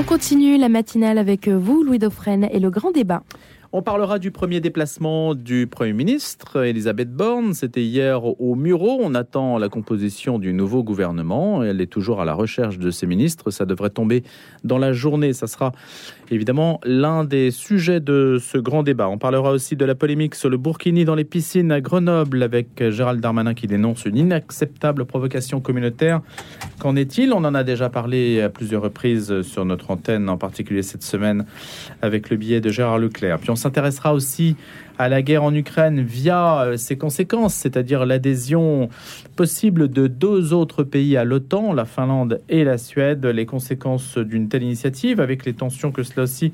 On continue la matinale avec vous, Louis Dauphren, et le grand débat. On parlera du premier déplacement du Premier ministre, Elisabeth Borne. C'était hier au Muro. On attend la composition du nouveau gouvernement. Elle est toujours à la recherche de ses ministres. Ça devrait tomber dans la journée. Ça sera évidemment l'un des sujets de ce grand débat. On parlera aussi de la polémique sur le Burkini dans les piscines à Grenoble avec Gérald Darmanin qui dénonce une inacceptable provocation communautaire. Qu'en est-il? On en a déjà parlé à plusieurs reprises sur notre antenne, en particulier cette semaine avec le billet de Gérard Leclerc. S'intéressera aussi à la guerre en Ukraine via euh, ses conséquences, c'est-à-dire l'adhésion possible de deux autres pays à l'OTAN, la Finlande et la Suède, les conséquences d'une telle initiative avec les tensions que cela aussi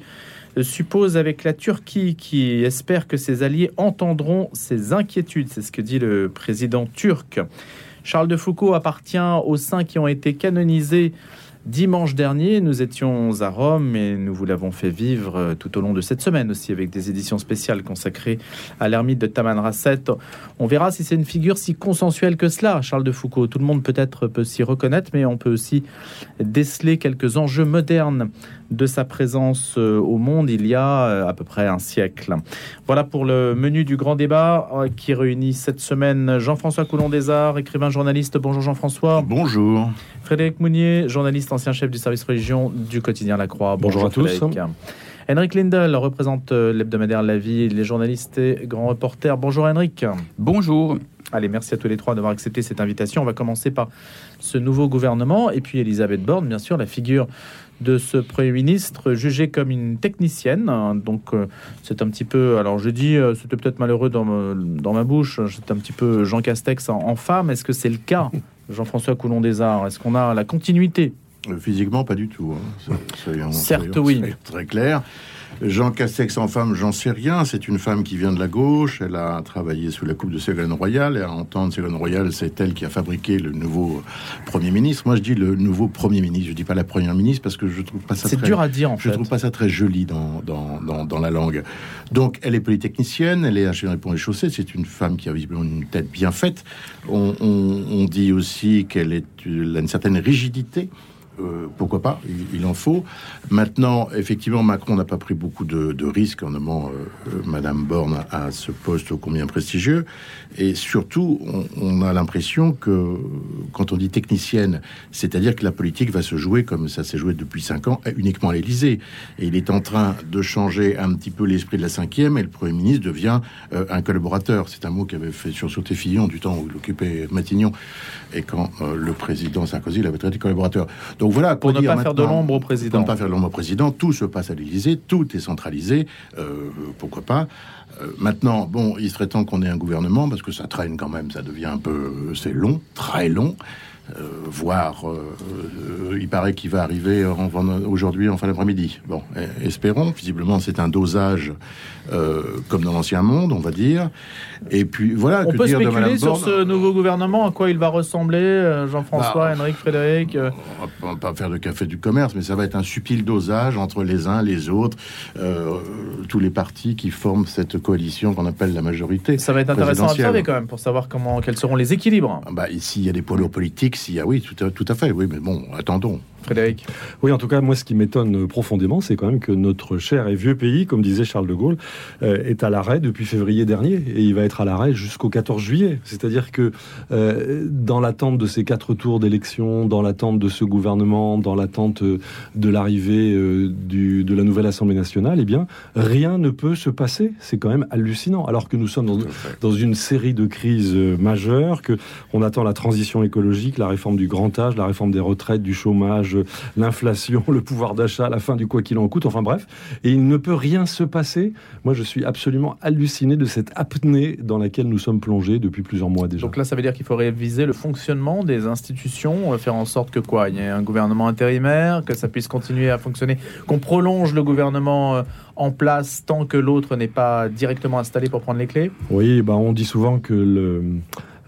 euh, suppose avec la Turquie qui espère que ses alliés entendront ses inquiétudes. C'est ce que dit le président turc. Charles de Foucault appartient aux saints qui ont été canonisés Dimanche dernier, nous étions à Rome et nous vous l'avons fait vivre euh, tout au long de cette semaine aussi avec des éditions spéciales consacrées à l'ermite de Tamanrasset. On verra si c'est une figure si consensuelle que cela, Charles de Foucault. Tout le monde peut-être peut s'y reconnaître, mais on peut aussi déceler quelques enjeux modernes de sa présence euh, au monde il y a euh, à peu près un siècle. Voilà pour le menu du grand débat qui réunit cette semaine Jean-François Coulon des Arts, écrivain journaliste. Bonjour Jean-François. Bonjour. Frédéric Mounier, journaliste ancien chef du service religion du quotidien La Croix. Bonjour, à tous. Henrik Lindel représente euh, l'hebdomadaire La Vie, les journalistes et grands reporters. Bonjour Henrik. Bonjour. Allez, merci à tous les trois d'avoir accepté cette invitation. On va commencer par ce nouveau gouvernement et puis Elisabeth Borne, bien sûr, la figure de ce Premier ministre jugée comme une technicienne. Donc euh, c'est un petit peu, alors je dis, euh, c'était peut-être malheureux dans, dans ma bouche, c'est un petit peu Jean Castex en, en femme. Est-ce que c'est le cas Jean-François Coulon des Arts? Est-ce qu'on a la continuité Physiquement, pas du tout. Hein. Certes, oui. Très clair. Jean Castex en femme, j'en sais rien. C'est une femme qui vient de la gauche. Elle a travaillé sous la coupe de Ségolène Royal. Et à entendre Ségolène Royal, c'est elle qui a fabriqué le nouveau Premier ministre. Moi, je dis le nouveau Premier ministre. Je dis pas la Première ministre parce que je trouve pas ça. C'est dur à dire en je trouve pas ça très joli dans, dans, dans, dans, la langue. Donc, elle est polytechnicienne. Elle est ingénieure pour les chaussées. C'est une femme qui a visiblement une tête bien faite. On, on, on dit aussi qu'elle elle a une certaine rigidité. Euh, pourquoi pas, il, en faut. Maintenant, effectivement, Macron n'a pas pris beaucoup de, risques en nommant euh, Madame Borne à, ce poste ô combien prestigieux. Et surtout, on, on a l'impression que quand on dit technicienne, c'est-à-dire que la politique va se jouer comme ça s'est joué depuis cinq ans, uniquement à l'Élysée. Et il est en train de changer un petit peu l'esprit de la cinquième, et le Premier ministre devient euh, un collaborateur. C'est un mot qui avait fait sursauter Fillon du temps où il occupait Matignon, et quand euh, le président Sarkozy l'avait traité collaborateur. Donc, voilà, pour ne pas faire de l'ombre au président. Pour ne pas faire de l'ombre au président, tout se passe à l'Élysée, tout est centralisé, euh, pourquoi pas. Euh, maintenant, bon, il serait temps qu'on ait un gouvernement parce que ça traîne quand même, ça devient un peu, c'est long, très long. Euh, voire, euh, il paraît qu'il va arriver aujourd'hui en fin d'après-midi. Bon, espérons. Visiblement, c'est un dosage euh, comme dans l'ancien monde, on va dire. Et puis voilà. On peut dire spéculer sur ce nouveau gouvernement, à quoi il va ressembler, Jean-François, bah, Henrik, Frédéric. On va pas faire de café du commerce, mais ça va être un subtil dosage entre les uns, les autres, tous les partis qui forment cette coalition qu'on appelle la majorité. Ça va être intéressant à observer quand même pour savoir comment, quels seront les équilibres. Bah, ici, il y a des poids lourds politiques ah oui, tout à, tout à fait, oui, mais bon, attendons. Frédéric Oui, en tout cas, moi, ce qui m'étonne profondément, c'est quand même que notre cher et vieux pays, comme disait Charles de Gaulle, euh, est à l'arrêt depuis février dernier et il va être à l'arrêt jusqu'au 14 juillet. C'est-à-dire que euh, dans l'attente de ces quatre tours d'élection, dans l'attente de ce gouvernement, dans l'attente de l'arrivée euh, de la nouvelle Assemblée nationale, eh bien, rien ne peut se passer. C'est quand même hallucinant. Alors que nous sommes dans, dans une série de crises euh, majeures, que on attend la transition écologique, la réforme du grand âge, la réforme des retraites, du chômage, l'inflation, le pouvoir d'achat, la fin du quoi qu'il en coûte, enfin bref. Et il ne peut rien se passer. Moi, je suis absolument halluciné de cette apnée dans laquelle nous sommes plongés depuis plusieurs mois déjà. Donc là, ça veut dire qu'il faut réviser le fonctionnement des institutions, euh, faire en sorte que quoi? Il y ait un gouvernement intérimaire, que ça puisse continuer à fonctionner, qu'on prolonge le gouvernement euh, en place tant que l'autre n'est pas directement installé pour prendre les clés? Oui, bah on dit souvent que le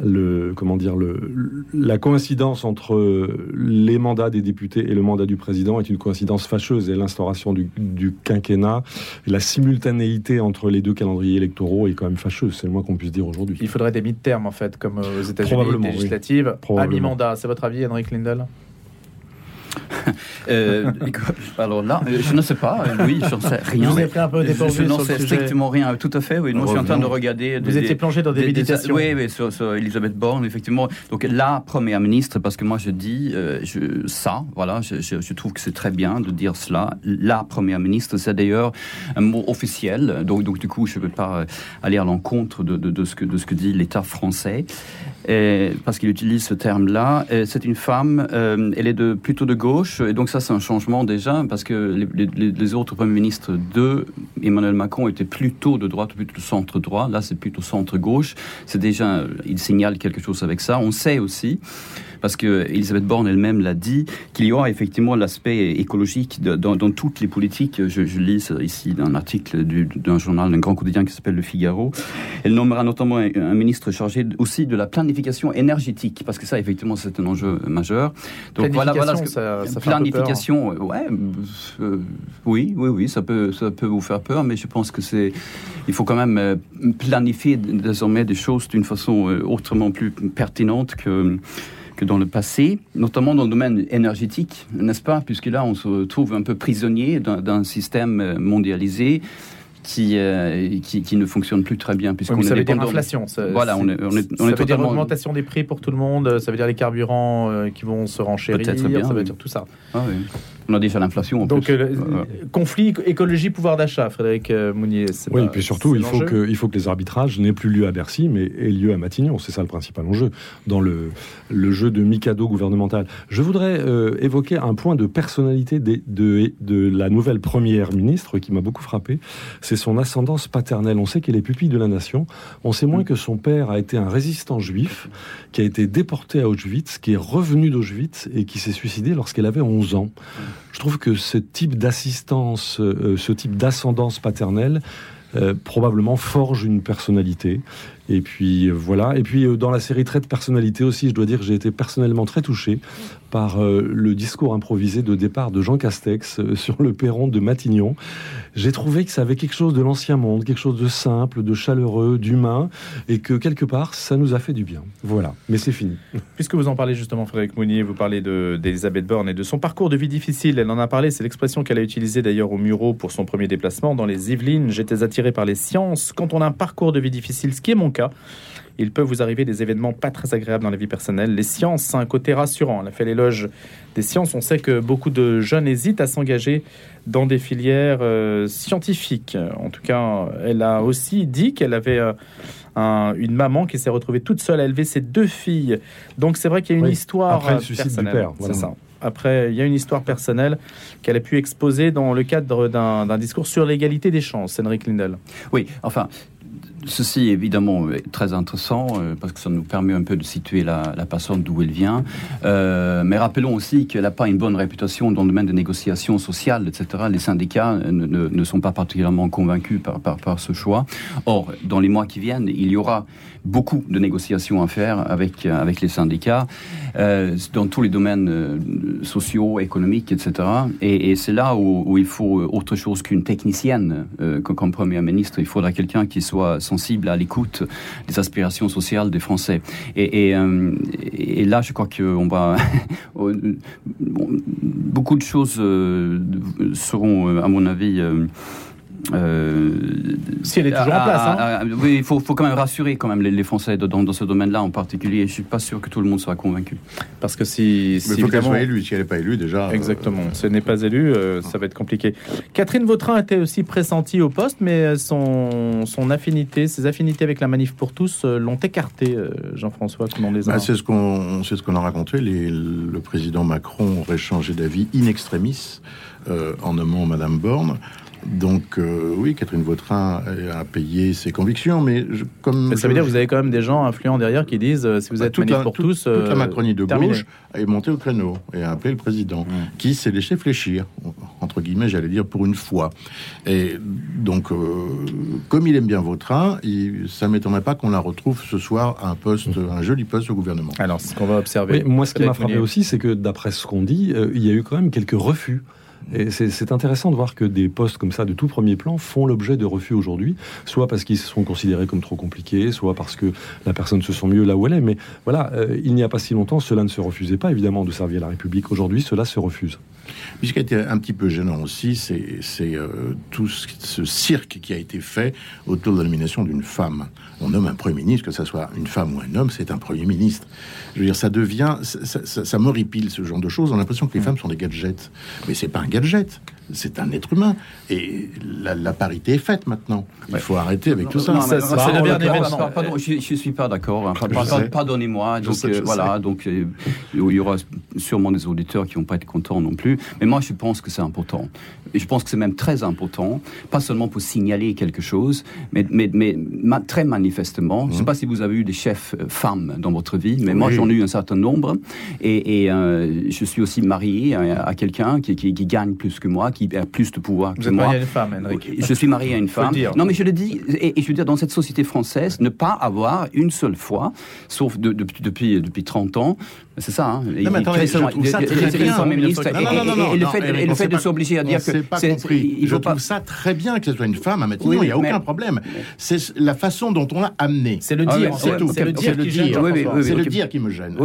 le comment dire le, la coïncidence entre les mandats des députés et le mandat du président est une coïncidence fâcheuse et l'instauration du, du, quinquennat la simultanéité entre les deux calendriers électoraux est quand même fâcheuse. C'est le moins qu'on puisse dire aujourd'hui. Il faudrait des mi-termes en fait comme aux États-Unis législatives. Oui. à mi-mandat c'est votre avis Henrik Lindell Euh, alors là, euh, je ne sais pas. Oui, je ne sais rien. Vous avez un peu Je, je n'en sais strictement rien. Tout à fait. Oui, non, je suis en train de regarder. Vous étiez plongé dans des, méditations. oui, oui, sur, sur, Elisabeth Borne, effectivement. Donc la première ministre, parce que moi je dis euh, je, ça, voilà, je, je, je trouve que c'est très bien de dire cela. La première ministre, c'est d'ailleurs un mot officiel. Donc, donc du coup, je ne peux pas aller à l'encontre de, de, de, ce que, de ce que dit l'État français. Parce qu'il utilise ce terme-là. C'est une femme, euh, elle est plutôt de gauche, et donc ça c'est un changement déjà, parce que les, autres premiers ministres de Emmanuel Macron étaient plutôt de droite, plutôt centre-droit. Là c'est plutôt centre-gauche. C'est déjà, il signale quelque chose avec ça. On sait aussi parce que Elisabeth Borne elle-même l'a dit, qu'il y aura effectivement l'aspect écologique de, dans, dans, toutes les politiques. Je, je lis ici un article d'un journal, d'un grand quotidien qui s'appelle Le Figaro. Elle nommera notamment un, un, ministre chargé aussi de la planification énergétique, parce que ça, effectivement, c'est un enjeu majeur. Donc voilà, voilà ce que, ça, ça planification, ouais, euh, oui, oui, oui, ça peut, ça peut vous faire peur, mais je pense que c'est, il faut quand même euh, planifier désormais des choses d'une façon euh, autrement plus pertinente que que dans le passé, notamment dans le domaine énergétique, n'est-ce pas? Puisque là, on se trouve un peu prisonnier d'un système mondialisé. Qui, euh, qui, qui, ne fonctionne plus très bien. Puisqu'on oui, ça veut dire inflation. Ça, voilà, on est, on est, on ça est veut totalement... dire augmentation des prix pour tout le monde, ça veut dire les carburants euh, qui vont se renchérir, bien, ça veut dire tout ça. Ah, oui. On a déjà l'inflation. Donc, euh, conflit, écologie, pouvoir d'achat, Frédéric euh, Mounier. Oui, et puis surtout, il faut, que, il faut que les arbitrages n'aient plus lieu à Bercy, mais aient lieu à Matignon. C'est ça le principal enjeu dans le, le jeu de Mikado gouvernemental. Je voudrais euh, évoquer un point de personnalité de, de, de la nouvelle première ministre qui m'a beaucoup frappé. C'est son ascendance paternelle. On sait qu'elle est pupille de la nation. On sait moins que son père a été un résistant juif qui a été déporté à Auschwitz, qui est revenu d'Auschwitz et qui s'est suicidé lorsqu'elle avait 11 ans. Je trouve que ce type d'assistance, euh, ce type d'ascendance paternelle, euh, probablement forge une personnalité. Et puis euh, voilà. Et puis euh, dans la série Trait de personnalité aussi, je dois dire que j'ai été personnellement très touché par euh, le discours improvisé de départ de Jean Castex euh, sur le perron de Matignon. J'ai trouvé que ça avait quelque chose de l'ancien monde, quelque chose de simple, de chaleureux, d'humain, et que quelque part ça nous a fait du bien. Voilà. Mais c'est fini. Puisque vous en parlez justement, Frédéric Mounier, vous parlez d'Elisabeth Borne et de son parcours de vie difficile. Elle en a parlé. C'est l'expression qu'elle a utilisée d'ailleurs au Murau pour son premier déplacement dans les Yvelines. J'étais attiré par les sciences. Quand on a un parcours de vie difficile, ce qui est mon cas, il peut vous arriver des événements pas très agréables dans la vie personnelle. Les sciences, c'est un côté rassurant. Elle a fait l'éloge des sciences. On sait que beaucoup de jeunes hésitent à s'engager dans des filières euh, scientifiques. En tout cas, elle a aussi dit qu'elle avait euh, un, une maman qui s'est retrouvée toute seule à élever ses deux filles. Donc c'est vrai qu'il y a une Oui, histoire après le euh, du personnelle. père, C'est voilà. ça. Après, il y a une histoire personnelle qu'elle a pu exposer dans le cadre d'un d'un discours sur l'égalité des chances, Henrik Lindel. Oui, enfin, ceci évidemment est très intéressant euh, parce que ça nous permet un peu de situer la, la personne d'où elle vient. Euh, mais rappelons aussi qu'elle n'a pas une bonne réputation dans le domaine des négociations sociales, etc. Les syndicats ne sont pas particulièrement convaincus par, par, par, ce choix. Or, dans les mois qui viennent, il y aura beaucoup de négociations à faire avec, avec les syndicats euh, dans tous les domaines euh, sociaux, économiques, etc. Et, c'est là où, il faut autre chose qu'une technicienne euh, comme Premier ministre. Il faudra quelqu'un qui soit sensible à l'écoute des aspirations sociales des Français. Et, et, euh, là, je crois qu'on va... beaucoup de choses euh, seront, à mon avis... Euh, si elle est toujours à, en place. Hein. À, à, oui, il faut, faut, quand même rassurer quand même les, les Français dans, dans ce domaine-là en particulier. Je suis pas sûr que tout le monde soit convaincu. Parce que si, si il faut qu'elle soit élue. Si elle n'est pas élue, déjà. Exactement. Euh... Si elle n'est pas élue, euh, ça va être compliqué. Catherine Vautrin était aussi pressentie au poste, mais son, son affinité, ses affinités avec la manif pour tous euh, l'ont écarté. Jean-François, comment les bah, C'est ce qu'on, c'est ce qu'on a raconté. Les, le président Macron aurait changé d'avis in extremis euh, en nommant Madame Borne. Donc euh, oui, Catherine Vautrin a payé ses convictions, mais je, comme mais ça je, veut dire que vous avez quand même des gens influents derrière qui disent euh, si vous bah, êtes manif la, pour tous, toute la Macronie de terminé. gauche est montée au créneau et a appelé le président, mmh. qui s'est laissé fléchir entre guillemets, j'allais dire pour une fois. Et donc, euh, comme il aime bien Vautrin, il, ça m'étonnerait pas qu'on la retrouve ce soir à un poste, mmh. un joli poste au gouvernement. Alors, ce qu'on va observer. Oui, moi, ce qui m'a frappé aussi, c'est que d'après ce qu'on dit, euh, il y a eu quand même quelques refus. Et c'est intéressant de voir que des postes comme ça de tout premier plan font l'objet de refus aujourd'hui, soit parce qu'ils sont considérés comme trop compliqués, soit parce que la personne se sent mieux là où elle est. Mais voilà, euh, il n'y a pas si longtemps, cela ne se refusait pas évidemment de servir la République. Aujourd'hui, cela se refuse. Ce qui a été un petit peu gênant aussi, c'est euh, tout ce, cirque qui a été fait autour de la nomination d'une femme. On nomme un Premier ministre, que ce soit une femme ou un homme, c'est un Premier ministre. Je veux dire, ça devient... Ça, ça, ça m'horripile, ce genre de choses. On a l'impression que les mm. femmes sont des gadgets. Mais c'est pas un gadget c'est un être humain. Et la, parité est faite maintenant. Il faut arrêter avec tout ça. c'est Pardon, je ne suis pas d'accord. Hein. Pardonnez-moi. Donc, euh, voilà, donc euh, il y aura sûrement des auditeurs qui vont pas être contents non plus. Mais moi, je pense que c'est important. Et je pense que c'est même très important, pas seulement pour signaler quelque chose, mais, mais, mais très manifestement. Je ne sais mmh. pas si vous avez eu des chefs euh, femmes dans votre vie, mais moi, j'en ai eu un certain nombre. Et, je suis aussi marié à, quelqu'un qui, qui, gagne plus que moi, qui a plus de pouvoir que Vous êtes moi. marié à une femme, Henrik. Je suis marié à une femme. Non, mais je le dis, et, je veux dire, dans cette société française, ne pas avoir une seule fois, sauf depuis, depuis, depuis 30 ans, c'est ça. Hein. Non, mais attendez, je trouve ça très bien. Et le fait de s'obliger à dire que... pas compris. Je trouve ça très bien que ce soit une femme à Matignon, il n'y a aucun problème. C'est la façon dont on l'a amené. C'est le dire, c'est tout. C'est le dire qui gêne. C'est le dire qui me gêne.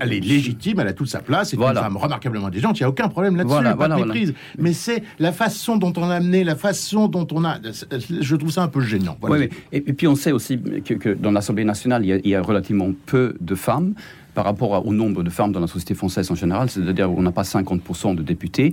Elle est légitime, elle a toute sa place, c'est une femme remarquablement intelligente, il n'y a aucun problème là-dessus, pas de méprise. Mais c'est la façon dont on l'a amené, la façon dont on a... Je trouve ça un peu gênant. Oui, et puis on sait aussi que dans l'Assemblée nationale, il y a relativement peu de femmes par rapport au nombre de femmes dans la société française en général, c'est-à-dire on n'a pas 50% de députés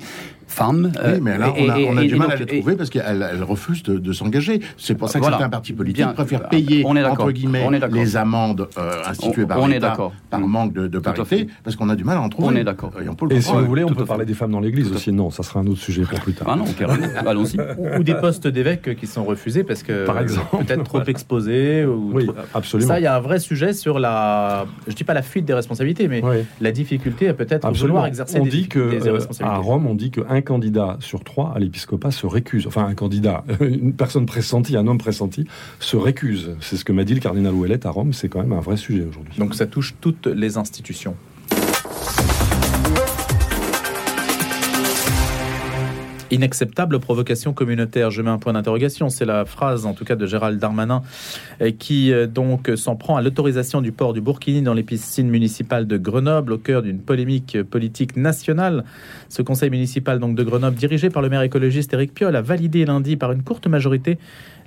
femmes. Oui, mais là, on a, du mal à les trouver parce qu'elles refusent de, s'engager. C'est pour ça que certains partis politiques préfèrent payer, entre guillemets, les amendes euh, instituées par l'État par mm. manque de, de parité, parce qu'on a du mal à en trouver. On est d'accord. Et, si vous voulez, on peut parler des femmes dans l'Église aussi. Non, ça sera un autre sujet pour plus tard. Ah non, allons-y. Ou des postes d'évêques qui sont refusés parce que peut-être trop exposés. Ou oui, absolument. Ça, il y a un vrai sujet sur la, je dis pas la fuite des responsabilités, mais la difficulté à peut-être vouloir exercer on des, dit que, euh, À Rome, on dit qu'un candidat sur trois à l'épiscopat se récuse. Enfin, un candidat, une personne pressentie, un homme pressenti, se récuse. C'est ce que m'a dit le cardinal Ouellet à Rome. C'est quand même un vrai sujet aujourd'hui. Donc ça touche toutes les institutions. Inacceptable provocation communautaire. Je mets un point d'interrogation. C'est la phrase, en tout cas, de Gérald Darmanin, euh, qui euh, donc s'en prend à l'autorisation du port du Burkini dans les piscines municipales de Grenoble, au cœur d'une polémique politique nationale. Ce conseil municipal donc de Grenoble, dirigé par le maire écologiste Éric Piolle, a validé lundi par une courte majorité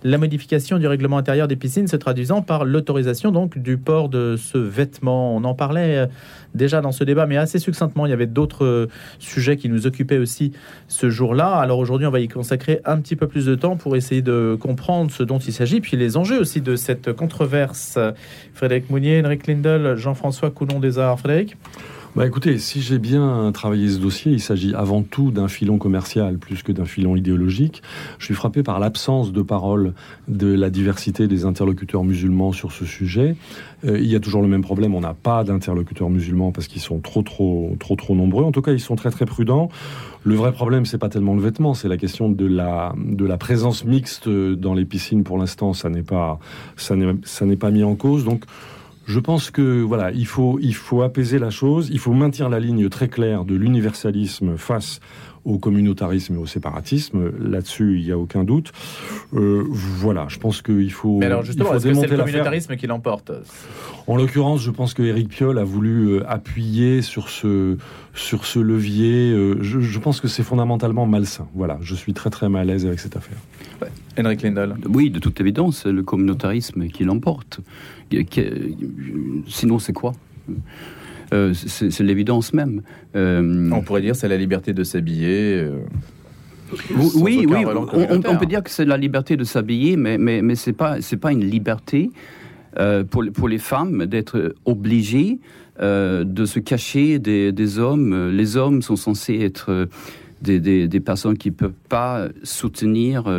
la modification du règlement intérieur des piscines se traduisant par l'autorisation donc du port de ce vêtement. On en parlait euh, déjà dans ce débat, mais assez succinctement. Il y avait d'autres euh, sujets qui nous occupaient aussi ce jour-là. Alors aujourd'hui, on va y consacrer un petit peu plus de temps pour essayer de comprendre ce dont il s'agit, puis les enjeux aussi de cette controverse. Frédéric Mounier, Henrik Lindel, Jean-François Coulon des Arts. Frédéric? Bah écoutez, si j'ai bien travaillé ce dossier, il s'agit avant tout d'un filon commercial plus que d'un filon idéologique. Je suis frappé par l'absence de parole de la diversité des interlocuteurs musulmans sur ce sujet. Euh, il y a toujours le même problème, on n'a pas d'interlocuteurs musulmans parce qu'ils sont trop trop trop trop nombreux. En tout cas, ils sont très très prudents. Le vrai problème, c'est pas tellement le vêtement, c'est la question de la de la présence mixte dans les piscines. Pour l'instant, ça n'est pas ça n'est pas mis en cause. Donc je pense que voilà, il faut, il faut apaiser la chose, il faut maintenir la ligne très claire de l'universalisme face au communautarisme et au séparatisme. Là-dessus, il n'y a aucun doute. Euh, voilà, je pense qu'il faut. Mais alors justement, est-ce que c'est le communautarisme qui l'emporte? En l'occurrence, je pense que Éric Piolle a voulu euh, appuyer sur ce sur ce levier. Euh, je, je, pense que c'est fondamentalement malsain. Voilà, je suis très très mal à l'aise avec cette affaire. Henrik Lindal. Oui, de toute évidence, le communautarisme qui l'emporte. Sinon, c'est quoi? Euh, C'est l'évidence même. Euh, on pourrait dire c'est la liberté de s'habiller. Euh, oui, oui, on, peut dire que c'est la liberté de s'habiller, mais, mais, mais ce n'est pas, pas une liberté pour, pour les femmes d'être obligées de se cacher des, des, hommes. Les hommes sont censés être des, des, des personnes qui ne peuvent pas soutenir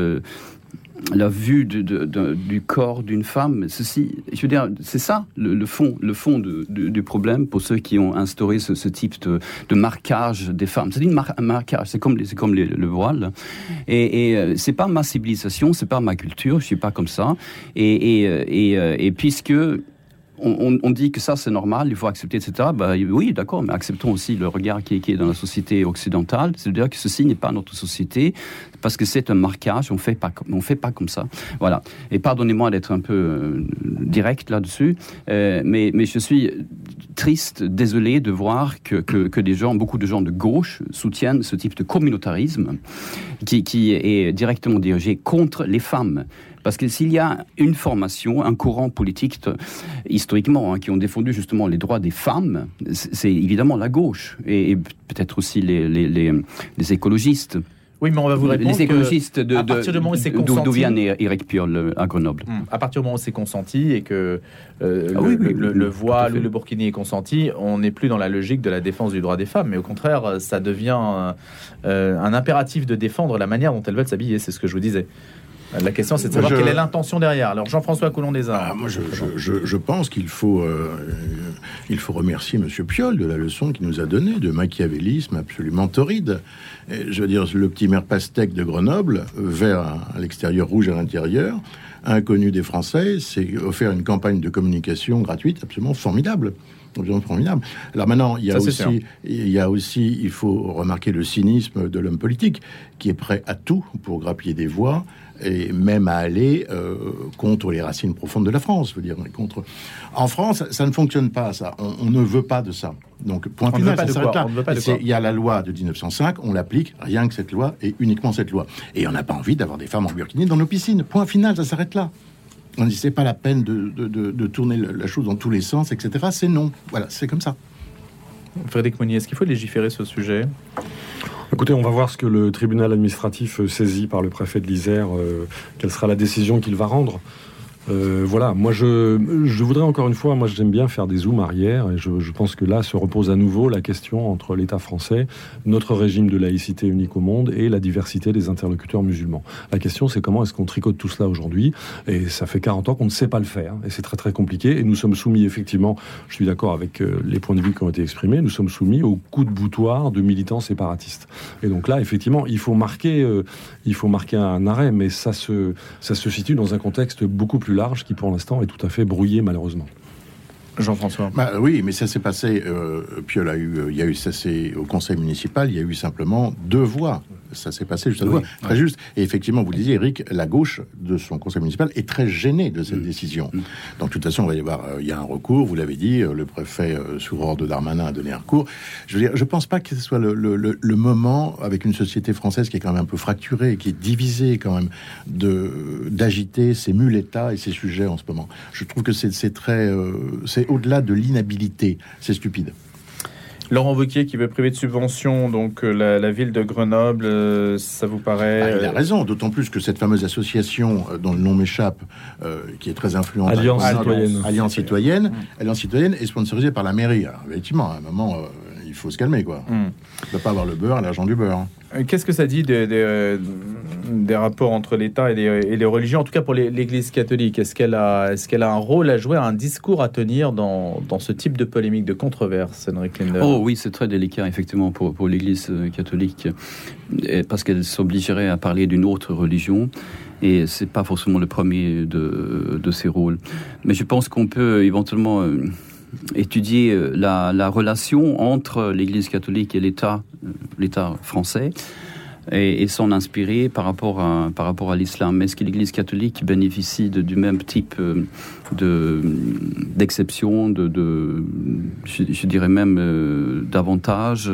la vue du corps d'une femme. Ceci, je veux dire, c'est ça le, fond, le fond du problème pour ceux qui ont instauré ce, type de, marquage des femmes. C'est un marquage, c'est comme, le voile. Et, et euh, c'est pas ma civilisation, c'est pas ma culture, je suis pas comme ça. Et, euh, euh, et puisque on, dit que ça c'est normal, il faut accepter, etc. Bah, oui, d'accord, mais acceptons aussi le regard qui est, dans la société occidentale. C'est-à-dire que ceci n'est pas notre société, parce que c'est un marquage, on ne fait pas comme ça. Voilà. Et pardonnez-moi d'être un peu euh, direct là-dessus, euh, mais, je suis triste, désolé de voir que, des gens, beaucoup de gens de gauche soutiennent ce type de communautarisme qui, qui est directement dirigé contre les femmes. Parce que s'il y a une formation, un courant politique historiquement hein, qui ont défendu justement les droits des femmes, c'est évidemment la gauche et, peut-être aussi les, les, les écologistes. Oui, mais on va vous répondre. Les écologistes de, d'où vient Eric Piolle à Grenoble. À partir du moment où c'est consenti et que euh, ah le, voile ou le burkini est consenti, on n'est plus dans la logique de la défense du droit des femmes, mais au contraire, ça devient euh, un impératif de défendre la manière dont elles veulent s'habiller. C'est ce que je vous disais. La question, c'est de savoir quelle est l'intention derrière. Alors, Jean-François Coulon des Arts. Ah, moi, je, pense qu'il faut, euh, il faut remercier M. Piolle de la leçon qu'il nous a donnée de machiavélisme absolument torride. je veux dire, le petit maire pastèque de Grenoble, vert à l'extérieur, rouge à l'intérieur, inconnu des Français, s'est offert une campagne de communication gratuite absolument formidable formidable. Alors maintenant, il y a aussi, il y a aussi, il faut remarquer le cynisme de l'homme politique qui est prêt à tout pour grappiller des voix et même à aller euh, contre les racines profondes de la France. Veux dire, contre. En France, ça ne fonctionne pas. Ça, on, ne veut pas de ça. Donc, point final, ça s'arrête là. Il y a la loi de 1905, on l'applique, rien que cette loi et uniquement cette loi. Et on n'a pas envie d'avoir des femmes en burkini dans nos piscines. Point final, ça s'arrête là. On dit c'est pas la peine de, de, tourner la chose dans tous les sens, etc. C'est non. Voilà, c'est comme ça. Frédéric Monnier, est-ce qu'il faut légiférer sur ce sujet? Écoutez, on va voir ce que le tribunal administratif euh, saisit par le préfet de l'Isère, euh, quelle sera la décision qu'il va rendre. Euh, voilà, moi je, je, voudrais encore une fois, moi j'aime bien faire des zooms arrière et je, pense que là se repose à nouveau la question entre l'État français, notre régime de laïcité unique au monde et la diversité des interlocuteurs musulmans. La question c'est comment est-ce qu'on tricote tout cela aujourd'hui et ça fait 40 ans qu'on ne sait pas le faire et c'est très très compliqué et nous sommes soumis effectivement, je suis d'accord avec euh, les points de vue qui ont été exprimés, nous sommes soumis au coup de boutoir de militants séparatistes. Et donc là effectivement il faut marquer, euh, il faut marquer un arrêt mais ça se, ça se situe dans un contexte beaucoup plus qui pour l'instant est tout à fait brouillé malheureusement. Jean-François. Bah, oui, mais ça s'est passé. Euh, Piolle a eu, euh, il y a eu ça c'est au conseil municipal, il y a eu simplement deux voix ça s'est passé juste à très juste. Et effectivement, vous disiez, Eric, la gauche de son conseil municipal est très gênée de cette mm. décision. Mm. Donc, de toute façon, il va y avoir, euh, il y a un recours, vous l'avez dit, euh, le préfet, sous ordre de Darmanin, a donné un recours. Je veux dire, je pense pas que ce soit le, le, moment, avec une société française qui est quand même un peu fracturée, qui est divisée quand même, de d'agiter ces muletas et ces sujets en ce moment. Je trouve que c'est très, c'est au-delà de l'inhabilité. C'est stupide. Laurent Wauquiez qui veut priver de subventions donc euh, la, ville de Grenoble, euh, ça vous paraît ah, Il a raison, d'autant plus que cette fameuse association euh, dont le nom m'échappe, qui est très influente, Alliance Citoyenne, Alliance Citoyenne, Alliance Citoyenne est sponsorisée par la mairie. effectivement, à un moment, il faut se calmer, quoi. On ne peut pas avoir le beurre, l'argent du beurre. Hein. Euh, qu'est-ce que ça dit des, rapports entre l'État et, les, religions, en tout cas pour l'Église catholique? Est-ce qu'elle a, un rôle à jouer, un discours à tenir dans, ce type de polémique, de controverse, Henrik Linder Oh oui, c'est très délicat, effectivement, pour, l'Église euh, catholique, parce qu'elle s'obligerait à parler d'une autre religion. Et c'est pas forcément le premier de, de ses rôles. Mais je pense qu'on peut éventuellement étudier euh, la, relation entre l'Église catholique et l'État, euh, l'État français, et, s'en inspirer par rapport à, par rapport à l'islam. Est-ce que l'Église catholique bénéficie du même type euh, de, d'exception, de, de je, dirais même davantage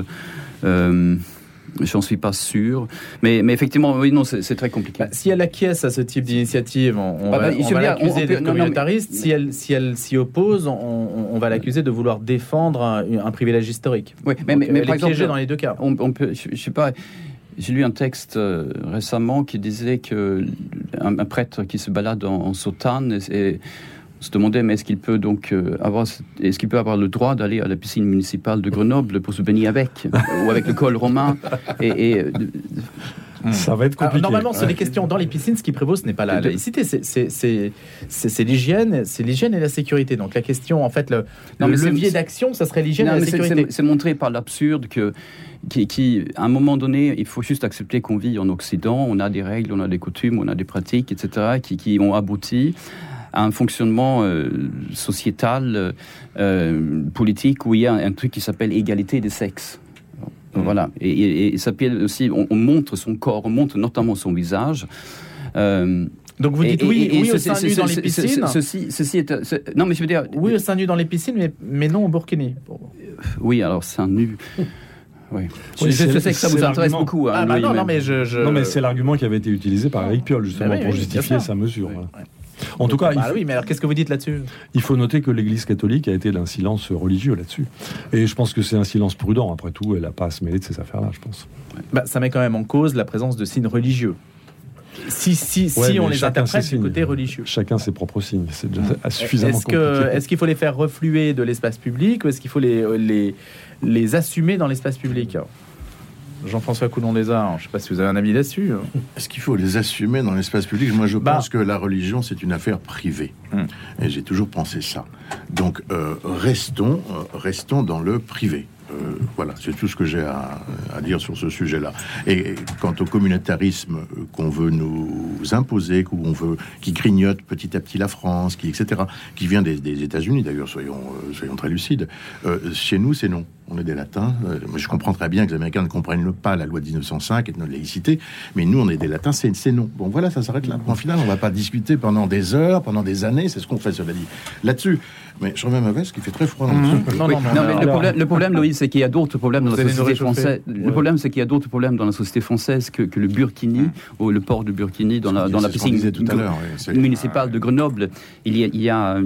J'en suis pas sûr. Mais, mais effectivement, oui, non, c'est très compliqué. Bah, si elle acquiesce à ce type d'initiative, on, bah, va, l'accuser d'être communautariste. Si elle s'y elle, s'y oppose, on, va l'accuser de vouloir défendre un, privilège historique. Oui, mais, mais, par exemple, dans les deux cas. On, peut, je, sais pas. J'ai lu un texte euh, récemment qui disait que un, prêtre qui se balade en, en sautane et, se demandait mais est-ce qu'il peut donc euh, avoir est-ce qu'il peut avoir le droit d'aller à la piscine municipale de Grenoble pour se baigner avec ou avec le col romain et, euh, ça va être compliqué. normalement, sur les questions dans les piscines, ce qui prévaut, ce n'est pas la laïcité, c'est l'hygiène, c'est l'hygiène et la sécurité. Donc la question, en fait, le, levier d'action, ça serait l'hygiène et la sécurité. C'est montré par l'absurde que qui, qui, à un moment donné, il faut juste accepter qu'on vit en Occident, on a des règles, on a des coutumes, on a des pratiques, etc., qui, qui ont abouti un fonctionnement sociétal, politique, où il y a un truc qui s'appelle égalité des sexes. Mm. Voilà. Et, ça aussi, on, montre son corps, on montre notamment son visage. Donc vous dites oui, oui au sein nu dans les piscines. Ceci, est, non, mais je veux dire. Oui, au sein nu dans les piscines, mais, mais non au burkini. Oui, alors sein nu. Oui. Je, sais que ça vous intéresse beaucoup. Hein, ah, bah non, non, mais je, Non, mais c'est l'argument qui avait été utilisé par Eric Piolle, justement, bah pour justifier sa mesure. En tout cas, bah oui, mais alors qu'est-ce que vous dites là-dessus? Il faut noter que l'Église catholique a été d'un silence religieux là-dessus. Et je pense que c'est un silence prudent. Après tout, elle n'a pas à se mêler de ces affaires-là, je pense. Bah, ça met quand même en cause la présence de signes religieux si, si, si on les interprète du côté religieux. Chacun ses propres signes, c'est déjà suffisamment est-ce que, Est-ce qu'il faut les faire refluer de l'espace public ou est-ce qu'il faut les, les, les assumer dans l'espace public? Jean-François Coulon des Arts, je ne sais pas si vous avez un avis là-dessus. Est-ce qu'il faut les assumer dans l'espace public? Moi, je bah. pense que la religion, c'est une affaire privée. Hmm. Et j'ai toujours pensé ça. Donc, euh, restons, euh, restons dans le privé. Euh, voilà, c'est tout ce que j'ai à, dire sur ce sujet-là. Et quant au communautarisme qu'on veut nous imposer, qu'on veut, qui grignote petit à petit la France, qui etc., qui vient des, États-Unis d'ailleurs, soyons, soyons très lucides. Chez nous, c'est non. On est des latins. je comprends très bien que les Américains ne comprennent pas la loi de 1905 et de notre laïcité, mais nous, on est des latins, c'est non. Bon, voilà, ça s'arrête là. En final, on va pas discuter pendant des heures, pendant des années, c'est ce qu'on fait, cela dit. Là-dessus, mais je remets ma veste qui fait très froid dans le mmh. Non, non, non, le, problème, le problème, c'est qu'il y a d'autres problèmes dans la société française. Le problème, c'est qu'il y a d'autres problèmes dans la société française que, le Burkini, mmh. ou le port de Burkini dans la, dans la piscine tout à l'heure, municipale de Grenoble. Il y a, il y a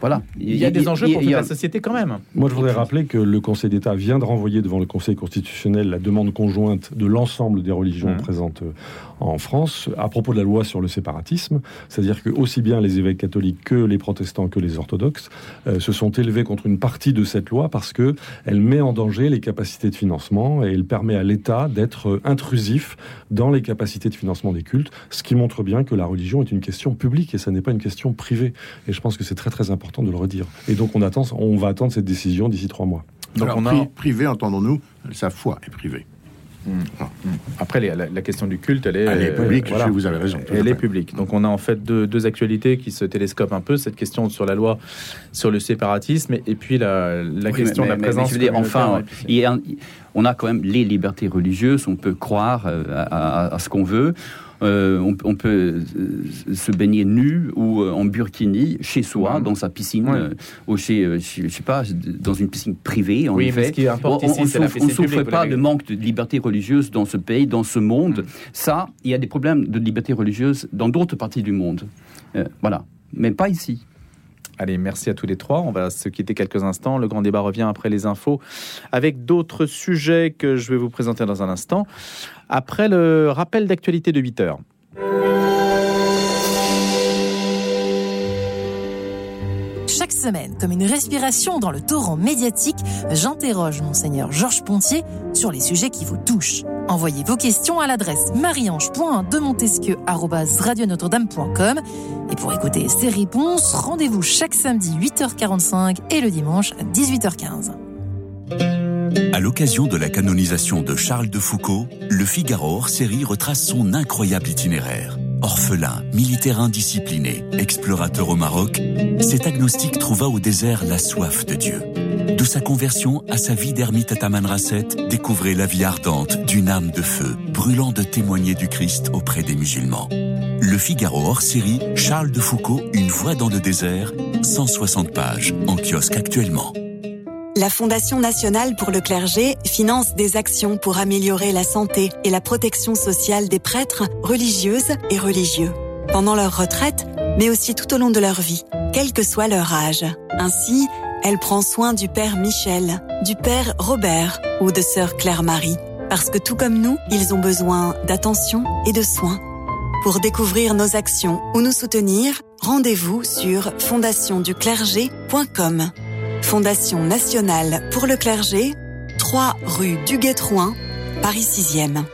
voilà. Il y a des enjeux pour toute la société quand même. Moi, je voudrais rappeler que le Conseil d'État vient de renvoyer devant le Conseil constitutionnel la demande conjointe de l'ensemble des religions mmh. présentes euh, en France à propos de la loi sur le séparatisme. C'est-à-dire que aussi bien les évêques catholiques que les protestants que les orthodoxes euh, se sont élevés contre une partie de cette loi parce que elle met en danger les capacités de financement et elle permet à l'État d'être intrusif dans les capacités de financement des cultes, ce qui montre bien que la religion est une question publique et ça n'est pas une question privée. Et je pense que c'est très très important de le redire. Et donc on attend, on va attendre cette décision d'ici trois mois. Donc on a... privé, entendons-nous, sa foi est privée. Hmm. Ah. Après, la, question du culte, elle est, elle est publique. Vous avez raison. Elle est publique. Donc, on a en fait deux, actualités qui se télescopent un peu cette question sur la loi sur le séparatisme et, puis la, question de la présence. je veux dire, enfin, on a quand même les libertés religieuses. On peut croire euh, à ce qu'on veut. Euh, on, peut euh, se baigner nu ou euh, en burkini chez soi, dans sa piscine, ou chez, je sais pas, dans une piscine privée. En oui, mais ce qui importe on, ici, on ne souffre pas de manque de liberté religieuse dans ce pays, dans ce monde. Ça, il y a des problèmes de liberté religieuse dans d'autres parties du monde. voilà, mais pas ici. Allez, merci à tous les trois. On va se quitter quelques instants. Le grand débat revient après les infos avec d'autres sujets que je vais vous présenter dans un instant. Après le rappel d'actualité de 8 heures. Chaque semaine, comme une respiration dans le torrent médiatique, j'interroge monseigneur Georges Pontier sur les sujets qui vous touchent. Envoyez vos questions à l'adresse mariange.demontesquieu.com Et pour écouter ces réponses, rendez-vous chaque samedi 8h45 et le dimanche à 18h15. À l'occasion de la canonisation de Charles de Foucault, le Figaro hors série retrace son incroyable itinéraire. Orphelin, militaire indiscipliné, explorateur au Maroc, cet agnostique trouva au désert la soif de Dieu. De sa conversion à sa vie d'ermite à Tamanrasset, découvrez la vie ardente d'une âme de feu, brûlant de témoigner du Christ auprès des musulmans. Le Figaro hors série, Charles de Foucault, Une voix dans le désert, 160 pages, en kiosque actuellement. La Fondation nationale pour le clergé finance des actions pour améliorer la santé et la protection sociale des prêtres, religieuses et religieux. Pendant leur retraite, mais aussi tout au long de leur vie, quel que soit leur âge. Ainsi, elle prend soin du père Michel, du père Robert ou de sœur Claire-Marie. Parce que tout comme nous, ils ont besoin d'attention et de soins. Pour découvrir nos actions ou nous soutenir, rendez-vous sur fondationduclergé.com. Fondation nationale pour le clergé, 3 rue du Guétrouin, Paris 6e.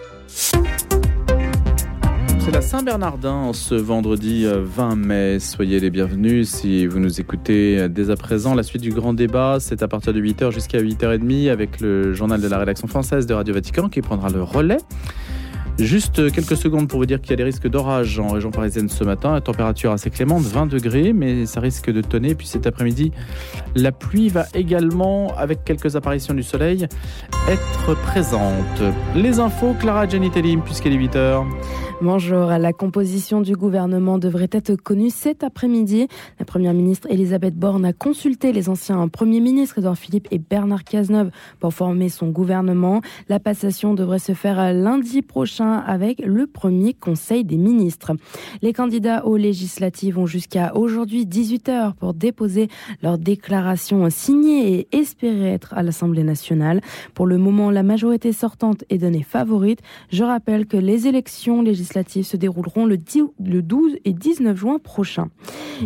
C'est la Saint-Bernardin ce vendredi 20 euh, mai. Soyez les bienvenus si vous nous écoutez euh, dès à présent. La suite du grand débat, c'est à partir de 8h jusqu'à 8h30 avec le journal de la rédaction française de Radio Vatican qui prendra le relais. Juste quelques secondes pour vous dire qu'il y a des risques d'orage en région parisienne ce matin. Température assez clémente, 20 degrés, mais ça risque de tonner. Puis cet après-midi, la pluie va également, avec quelques apparitions du soleil, être présente. Les infos, Clara Gianitelli, puisqu'il est 8 heures. Bonjour. La composition du gouvernement devrait être connue cet après-midi. La première ministre Elisabeth Borne a consulté les anciens premiers ministres Edouard Philippe et Bernard Cazeneuve pour former son gouvernement. La passation devrait se faire lundi prochain avec le premier conseil des ministres. Les candidats aux législatives ont jusqu'à aujourd'hui 18 heures pour déposer leur déclaration signée et espérer être à l'Assemblée nationale. Pour le moment, la majorité sortante est donnée favorite. Je rappelle que les élections législatives se dérouleront le 12 et 19 juin prochain.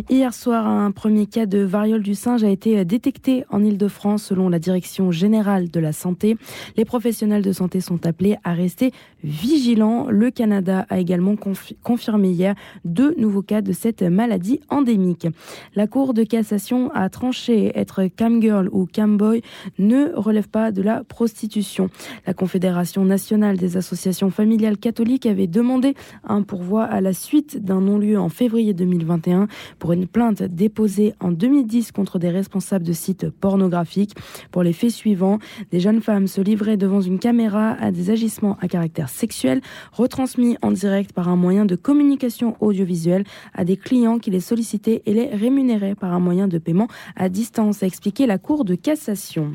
Hier soir, un premier cas de variole du singe a été détecté en Ile-de-France selon la Direction générale de la santé. Les professionnels de santé sont appelés à rester vigilants. Le Canada a également confirmé hier deux nouveaux cas de cette maladie endémique. La Cour de cassation a tranché être camgirl ou camboy ne relève pas de la prostitution. La Confédération nationale des associations familiales catholiques avait demandé un pourvoi à la suite d'un non-lieu en février 2021 pour une plainte déposée en 2010 contre des responsables de sites pornographiques. Pour les faits suivants, des jeunes femmes se livraient devant une caméra à des agissements à caractère sexuel retransmis en direct par un moyen de communication audiovisuelle à des clients qui les sollicitaient et les rémunéraient par un moyen de paiement à distance, a expliqué la Cour de cassation.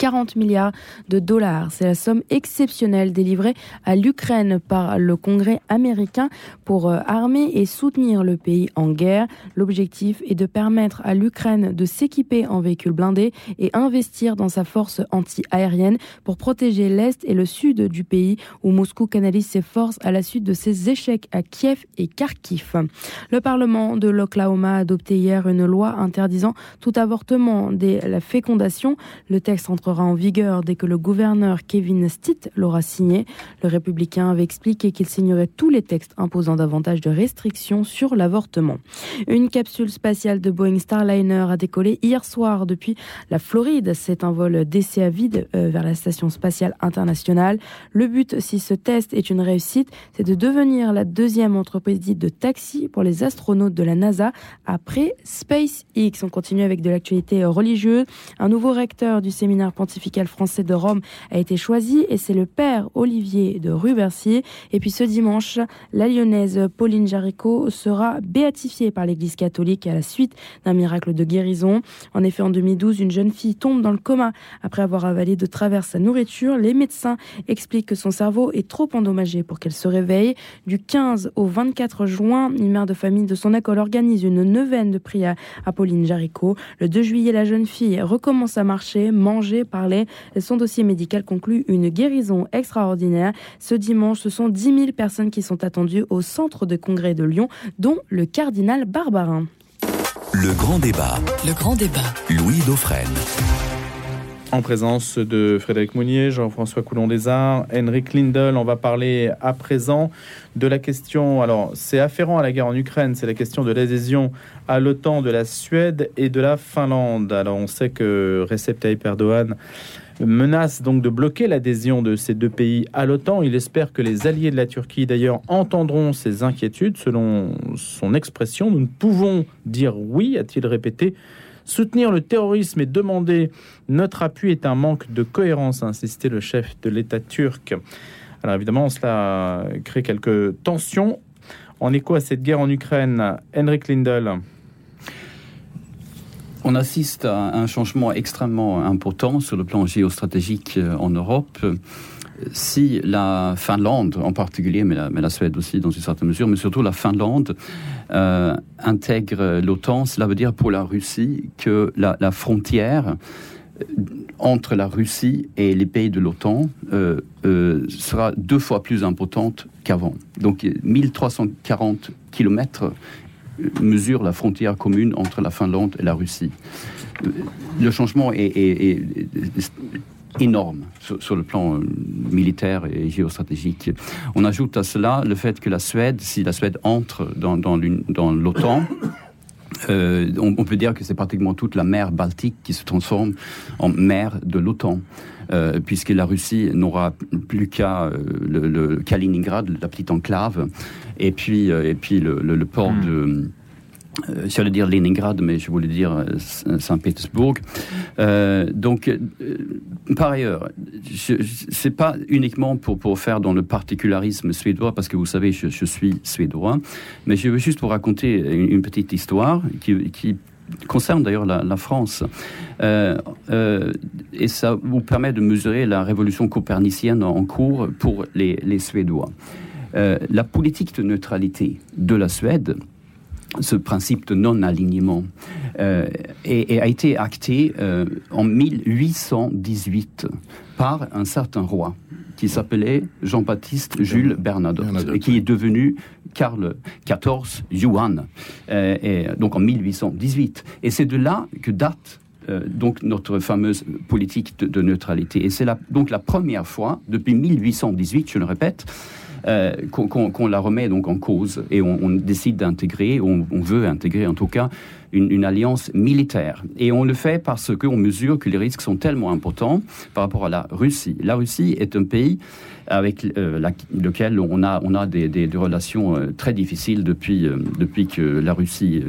40 milliards de dollars. C'est la somme exceptionnelle délivrée à l'Ukraine par le Congrès américain pour euh, armer et soutenir le pays en guerre. L'objectif est de permettre à l'Ukraine de s'équiper en véhicules blindés et investir dans sa force anti-aérienne pour protéger l'Est et le Sud du pays où Moscou canalise ses forces à la suite de ses échecs à Kiev et Kharkiv. Le Parlement de l'Oklahoma a adopté hier une loi interdisant tout avortement dès la fécondation. Le texte entre en vigueur dès que le gouverneur Kevin Stitt l'aura signé. Le républicain avait expliqué qu'il signerait tous les textes imposant davantage de restrictions sur l'avortement. Une capsule spatiale de Boeing Starliner a décollé hier soir depuis la Floride. C'est un vol d'essai à vide euh, vers la station spatiale internationale. Le but, si ce test est une réussite, c'est de devenir la deuxième entreprise dite de taxi pour les astronautes de la NASA après SpaceX. On continue avec de l'actualité religieuse. Un nouveau recteur du séminaire pontifical français de Rome a été choisi et c'est le père Olivier de Rubercy. Et puis ce dimanche, la lyonnaise Pauline Jaricot sera béatifiée par l'Église catholique à la suite d'un miracle de guérison. En effet, en 2012, une jeune fille tombe dans le coma après avoir avalé de travers sa nourriture. Les médecins expliquent que son cerveau est trop endommagé pour qu'elle se réveille. Du 15 au 24 juin, une mère de famille de son école organise une neuvaine de prière à Pauline Jaricot. Le 2 juillet, la jeune fille recommence à marcher, manger, parler. Son dossier médical conclut une guérison extraordinaire. Ce dimanche, ce sont 10 000 personnes qui sont attendues au centre de congrès de Lyon, dont le cardinal Barbarin. Le grand débat. Le grand débat. Louis Dauphren. En présence de Frédéric Mounier, Jean-François Coulon des Arts, Henrik Lindel, on va parler à présent de la question, alors c'est afférent à la guerre en Ukraine, c'est la question de l'adhésion à l'OTAN de la Suède et de la Finlande. Alors on sait que Recep Tayyip Erdogan menace donc de bloquer l'adhésion de ces deux pays à l'OTAN. Il espère que les alliés de la Turquie, d'ailleurs, entendront ces inquiétudes. Selon son expression, nous ne pouvons dire oui, a-t-il répété, Soutenir le terrorisme et demander notre appui est un manque de cohérence, a insisté le chef de l'État turc. Alors évidemment, cela crée quelques tensions. En écho à cette guerre en Ukraine, Henrik Lindel. On assiste à un changement extrêmement important sur le plan géostratégique euh, en Europe si la Finlande en particulier, mais la, Suède aussi dans une certaine mesure, mais surtout la Finlande euh, intègre l'OTAN, cela veut dire pour la Russie que la, frontière euh, entre la Russie et les pays de l'OTAN euh, sera deux fois plus importante qu'avant. Donc 1340 kilomètres mesure la frontière commune entre la Finlande et la Russie. Le changement est, énorme sur, le plan euh, militaire et géostratégique. On ajoute à cela le fait que la Suède, si la Suède entre dans, dans l'OTAN, euh, on, peut dire que c'est pratiquement toute la mer Baltique qui se transforme en mer de l'OTAN. puisque la Russie n'aura plus qu'à le, Kaliningrad, la petite enclave, et puis, et puis le, port hmm. de euh, j'allais dire Leningrad, mais je voulais dire euh, Saint-Pétersbourg. Euh, donc, euh, par ailleurs, c'est pas uniquement pour, faire dans le particularisme suédois, parce que vous savez, je, suis suédois, mais je veux juste vous raconter une, petite histoire qui, concerne d'ailleurs la, France. Et ça vous permet de mesurer la révolution copernicienne en cours pour les, Suédois. La politique de neutralité de la Suède ce principe de non-alignement euh, et, a été acté euh, en 1818 par un certain roi qui s'appelait Jean-Baptiste Jules Bernadotte, et qui est devenu Karl XIV Johan, euh, et, donc en 1818. Et c'est de là que date donc notre fameuse politique de, de neutralité. Et c'est donc la première fois depuis 1818, je le répète, euh, qu'on la remet donc en cause et on, décide d'intégrer, on, veut intégrer en tout cas, une, alliance militaire. Et on le fait parce qu'on mesure que les risques sont tellement importants par rapport à la Russie. La Russie est un pays avec euh, lequel on a, on a des, relations euh, très difficiles depuis, depuis que la Russie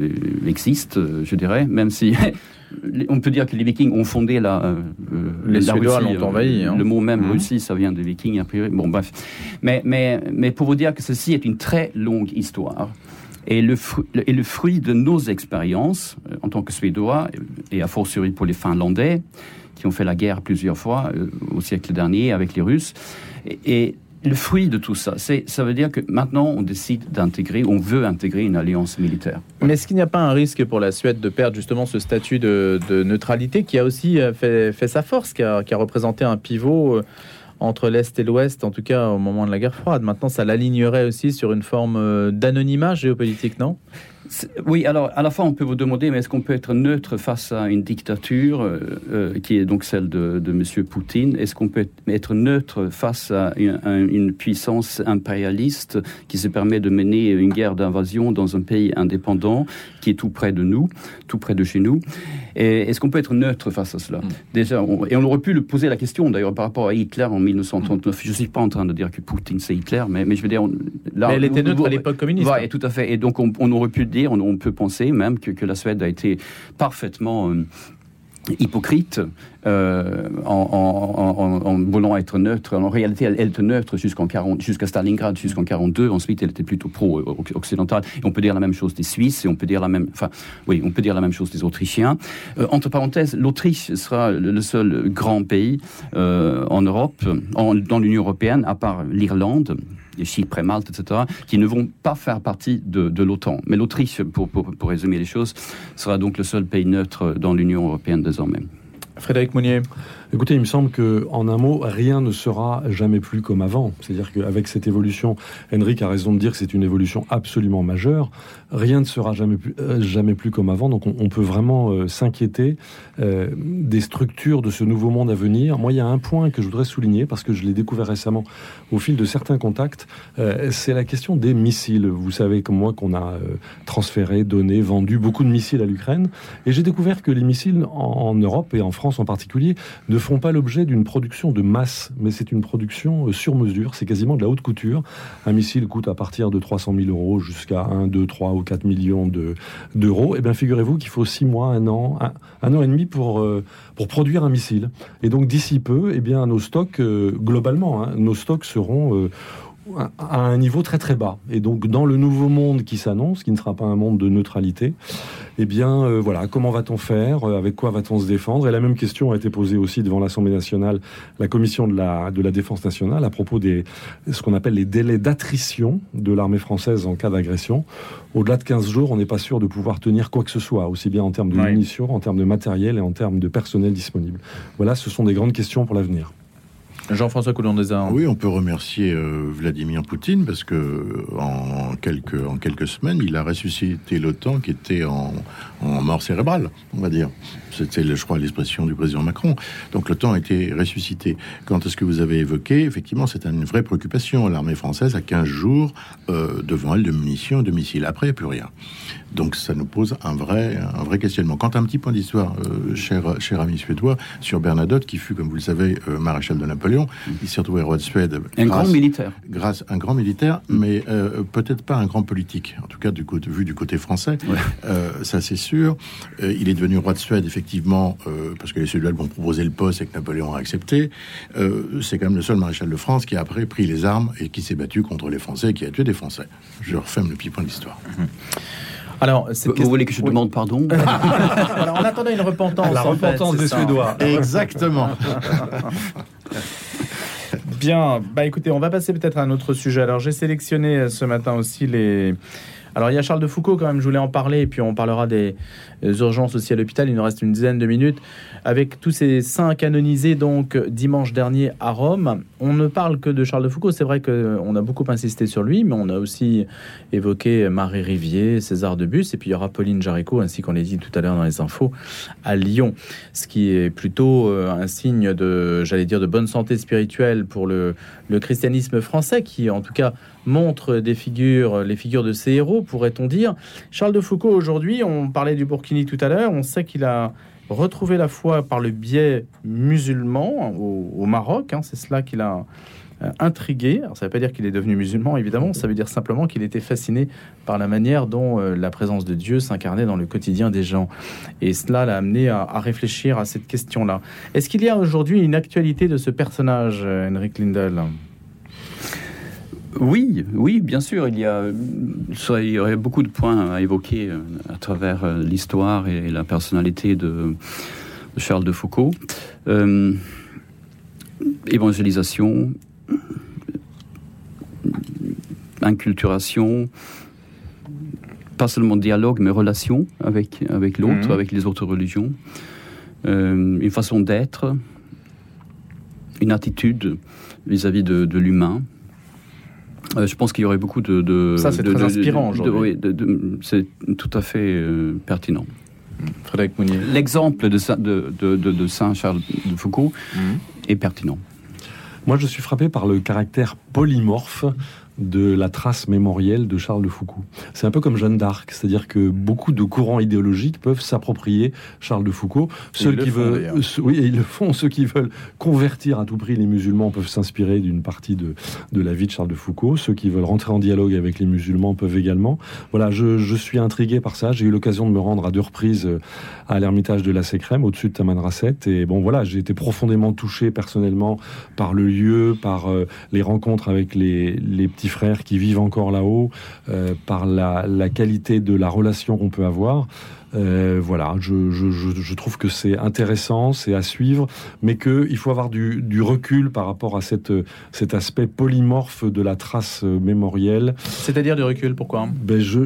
existe, je dirais, même si on peut dire que les Vikings ont fondé la, les la Suédois Russie. l'ont envahi. Hein. Le mot même mmh. Russie, ça vient des Vikings a priori. Bon, bref. Mais, mais, mais pour vous dire que ceci est une très longue histoire. Et le, et le fruit de nos expériences euh, en tant que Suédois, et à fortiori pour les Finlandais, qui ont fait la guerre plusieurs fois euh, au siècle dernier avec les Russes, et, et le fruit de tout ça, c'est, ça veut dire que maintenant on décide d'intégrer, on veut intégrer une alliance militaire. Mais est-ce qu'il n'y a pas un risque pour la Suède de perdre justement ce statut de, neutralité qui a aussi euh, fait, sa force, qui a, qui a, représenté un pivot euh, entre l'Est et l'Ouest, en tout cas au moment de la guerre froide? Maintenant, ça l'alignerait aussi sur une forme euh, d'anonymat géopolitique, non? Oui, alors à la fois on peut vous demander, mais est-ce qu'on peut être neutre face à une dictature euh, euh, qui est donc celle de, de M. Poutine? Est-ce qu'on peut être neutre face à une, puissance impérialiste qui se permet de mener une guerre d'invasion dans un pays indépendant qui est tout près de nous, tout près de chez nous? Est-ce qu'on peut être neutre face à cela? Mm. Déjà, et on aurait pu le poser la question d'ailleurs par rapport à Hitler en 1939. Je ne suis pas en train de dire que Poutine c'est Hitler, mais, mais je veux dire, là, mais elle était neutre à l'époque communiste. Oui, tout à fait. Et donc on, on aurait pu on, peut penser même que, la Suède a été parfaitement euh, hypocrite euh, en, voulant être neutre. En réalité, elle, était neutre jusqu'en jusqu'à Stalingrad, jusqu'en 42. Ensuite, elle était plutôt pro-occidentale. On peut dire la même chose des Suisses, et on peut dire la même, enfin, oui, on peut dire la même chose des Autrichiens. Euh, entre parenthèses, l'Autriche sera le, seul grand pays en Europe, dans l'Union européenne, à part l'Irlande, Chypre et Malte, etc., qui ne vont pas faire partie de, l'OTAN. Mais l'Autriche, pour, pour, résumer les choses, sera donc le seul pays neutre dans l'Union européenne désormais. Frédéric Mounier. Écoutez, il me semble que, en un mot, rien ne sera jamais plus comme avant. C'est-à-dire qu'avec cette évolution, Henrik a raison de dire que c'est une évolution absolument majeure. Rien ne sera jamais plus, euh, jamais plus comme avant. Donc, on, peut vraiment euh, s'inquiéter euh, des structures de ce nouveau monde à venir. Moi, il y a un point que je voudrais souligner parce que je l'ai découvert récemment au fil de certains contacts. c'est la question des missiles. Vous savez comme moi qu'on a transféré, donné, vendu beaucoup de missiles à l'Ukraine, et j'ai découvert que les missiles en, en Europe et en France en particulier ne font pas l'objet d'une production de masse, mais c'est une production euh, sur mesure. C'est quasiment de la haute couture. Un missile coûte à partir de 300 000 euros jusqu'à 1, 2, 3 ou 4 millions d'euros. et eh bien, figurez-vous qu'il faut 6 mois, un an, un, an et demi pour, euh, pour produire un missile. Et donc, d'ici peu, eh bien, nos stocks, euh, globalement, hein, nos stocks seront à un niveau très très bas. Et donc dans le nouveau monde qui s'annonce, qui ne sera pas un monde de neutralité, eh bien euh, voilà, comment va-t-on faire euh, Avec quoi va-t-on se défendre? Et la même question a été posée aussi devant l'Assemblée nationale, la commission de la, de la défense nationale, à propos des ce qu'on appelle les délais d'attrition de l'armée française en cas d'agression. Au-delà de 15 jours, on n'est pas sûr de pouvoir tenir quoi que ce soit, aussi bien en termes de munitions, en termes de matériel et en termes de personnel disponible. Voilà, ce sont des grandes questions pour l'avenir. Jean-François Coulon des Oui, on peut remercier euh, Vladimir Poutine parce que en quelques, en quelques semaines, il a ressuscité l'OTAN qui était en, mort cérébrale, on va dire. C'était, je crois, l'expression du président Macron. Donc l'OTAN a été ressuscité. Quant à ce que vous avez évoqué, effectivement, c'est une vraie préoccupation. L'armée française a 15 jours euh, devant elle de munitions et de missiles. Après, plus rien. Donc ça nous pose un vrai, un vrai questionnement. Quant à un petit point d'histoire, euh, cher, cher ami suédois, sur Bernadotte, qui fut, comme vous le savez, maréchal de Napoléon, il s'est retrouvé roi de Suède. Un grand militaire. Grâce un grand militaire, mais euh, peut-être pas un grand politique. En tout cas, du côté, vu du côté français, ça c'est sûr. il est devenu roi de Suède, effectivement, parce que les Suédois vont proposer le poste et que Napoléon a accepté. c'est quand même le seul maréchal de France qui a après pris les armes et qui s'est battu contre les Français et qui a tué des Français. Je referme le petit point de l'histoire. Mm-hmm. Alors, vous, voulez que je demande pardon Alors, on attendait une repentance. La repentance des Suédois. Exactement. Bien, bah écoutez, on va passer peut-être à un autre sujet. Alors, j'ai sélectionné ce matin aussi les. Alors, il y a Charles de Foucault, quand même, je voulais en parler, et puis on parlera des, urgences aussi à l'hôpital. Il nous reste une dizaine de minutes. Avec tous ces saints canonisés, donc, dimanche dernier à Rome, on ne parle que de Charles de Foucault. C'est vrai qu'on a beaucoup insisté sur lui, mais on a aussi évoqué Marie Rivier, César de Bus, et puis il y aura Pauline Jaricot, ainsi qu'on l'a dit tout à l'heure dans les infos, à Lyon. Ce qui est plutôt euh, un signe de, j'allais dire, de bonne santé spirituelle pour le, christianisme français, qui en tout cas montre des figures, les figures de ses héros, pourrait-on dire. Charles de Foucault, aujourd'hui, on parlait du Burkina tout à l'heure, on sait qu'il a retrouvé la foi par le biais musulman au, Maroc. Hein, c'est cela qui l'a euh, intrigué. Ça ne veut pas dire qu'il est devenu musulman, évidemment. Ça veut dire simplement qu'il était fasciné par la manière dont euh, la présence de Dieu s'incarnait dans le quotidien des gens. Et cela l'a amené à, réfléchir à cette question-là. Est-ce qu'il y a aujourd'hui une actualité de ce personnage, euh, Henrik Lindel? Oui, oui, bien sûr. Il y, a, il y aurait beaucoup de points à évoquer euh, à travers euh, l'histoire et la personnalité de, Charles de Foucault. Euh, évangélisation, inculturation, pas seulement dialogue, mais relation avec, avec l'autre, mhm. avec les autres religions, une façon d'être, une attitude vis-à-vis de l'humain. Euh, je pense qu'il y aurait beaucoup de. ça, c'est très inspirant aujourd'hui. c'est tout à fait euh, pertinent. Frédéric Mounier. L'exemple de, de, Saint Charles de Foucault mmh. est pertinent. Moi, je suis frappé par le caractère polymorphe de la trace mémorielle de Charles de Foucault. C'est un peu comme Jeanne d'Arc, c'est-à-dire que beaucoup de courants idéologiques peuvent s'approprier Charles de Foucault. Ceux qui veulent, oui, ils le font. Ceux qui veulent convertir à tout prix les musulmans peuvent s'inspirer d'une partie de, de la vie de Charles de Foucault. Ceux qui veulent rentrer en dialogue avec les musulmans peuvent également. Voilà, je, je suis intrigué par ça. J'ai eu l'occasion de me rendre à deux reprises euh, à l'ermitage de la Sécrème, au-dessus de Tamanrasset. Et bon, voilà, j'ai été profondément touché personnellement par le lieu, par euh, les rencontres avec les, les petits frères qui vivent encore là-haut, euh, par la, qualité de la relation qu'on peut avoir. Euh, voilà, je, trouve que c'est intéressant, c'est à suivre, mais qu'il faut avoir du, recul par rapport à cette, cet aspect polymorphe de la trace mémorielle. C'est-à-dire du recul, pourquoi? Ben je,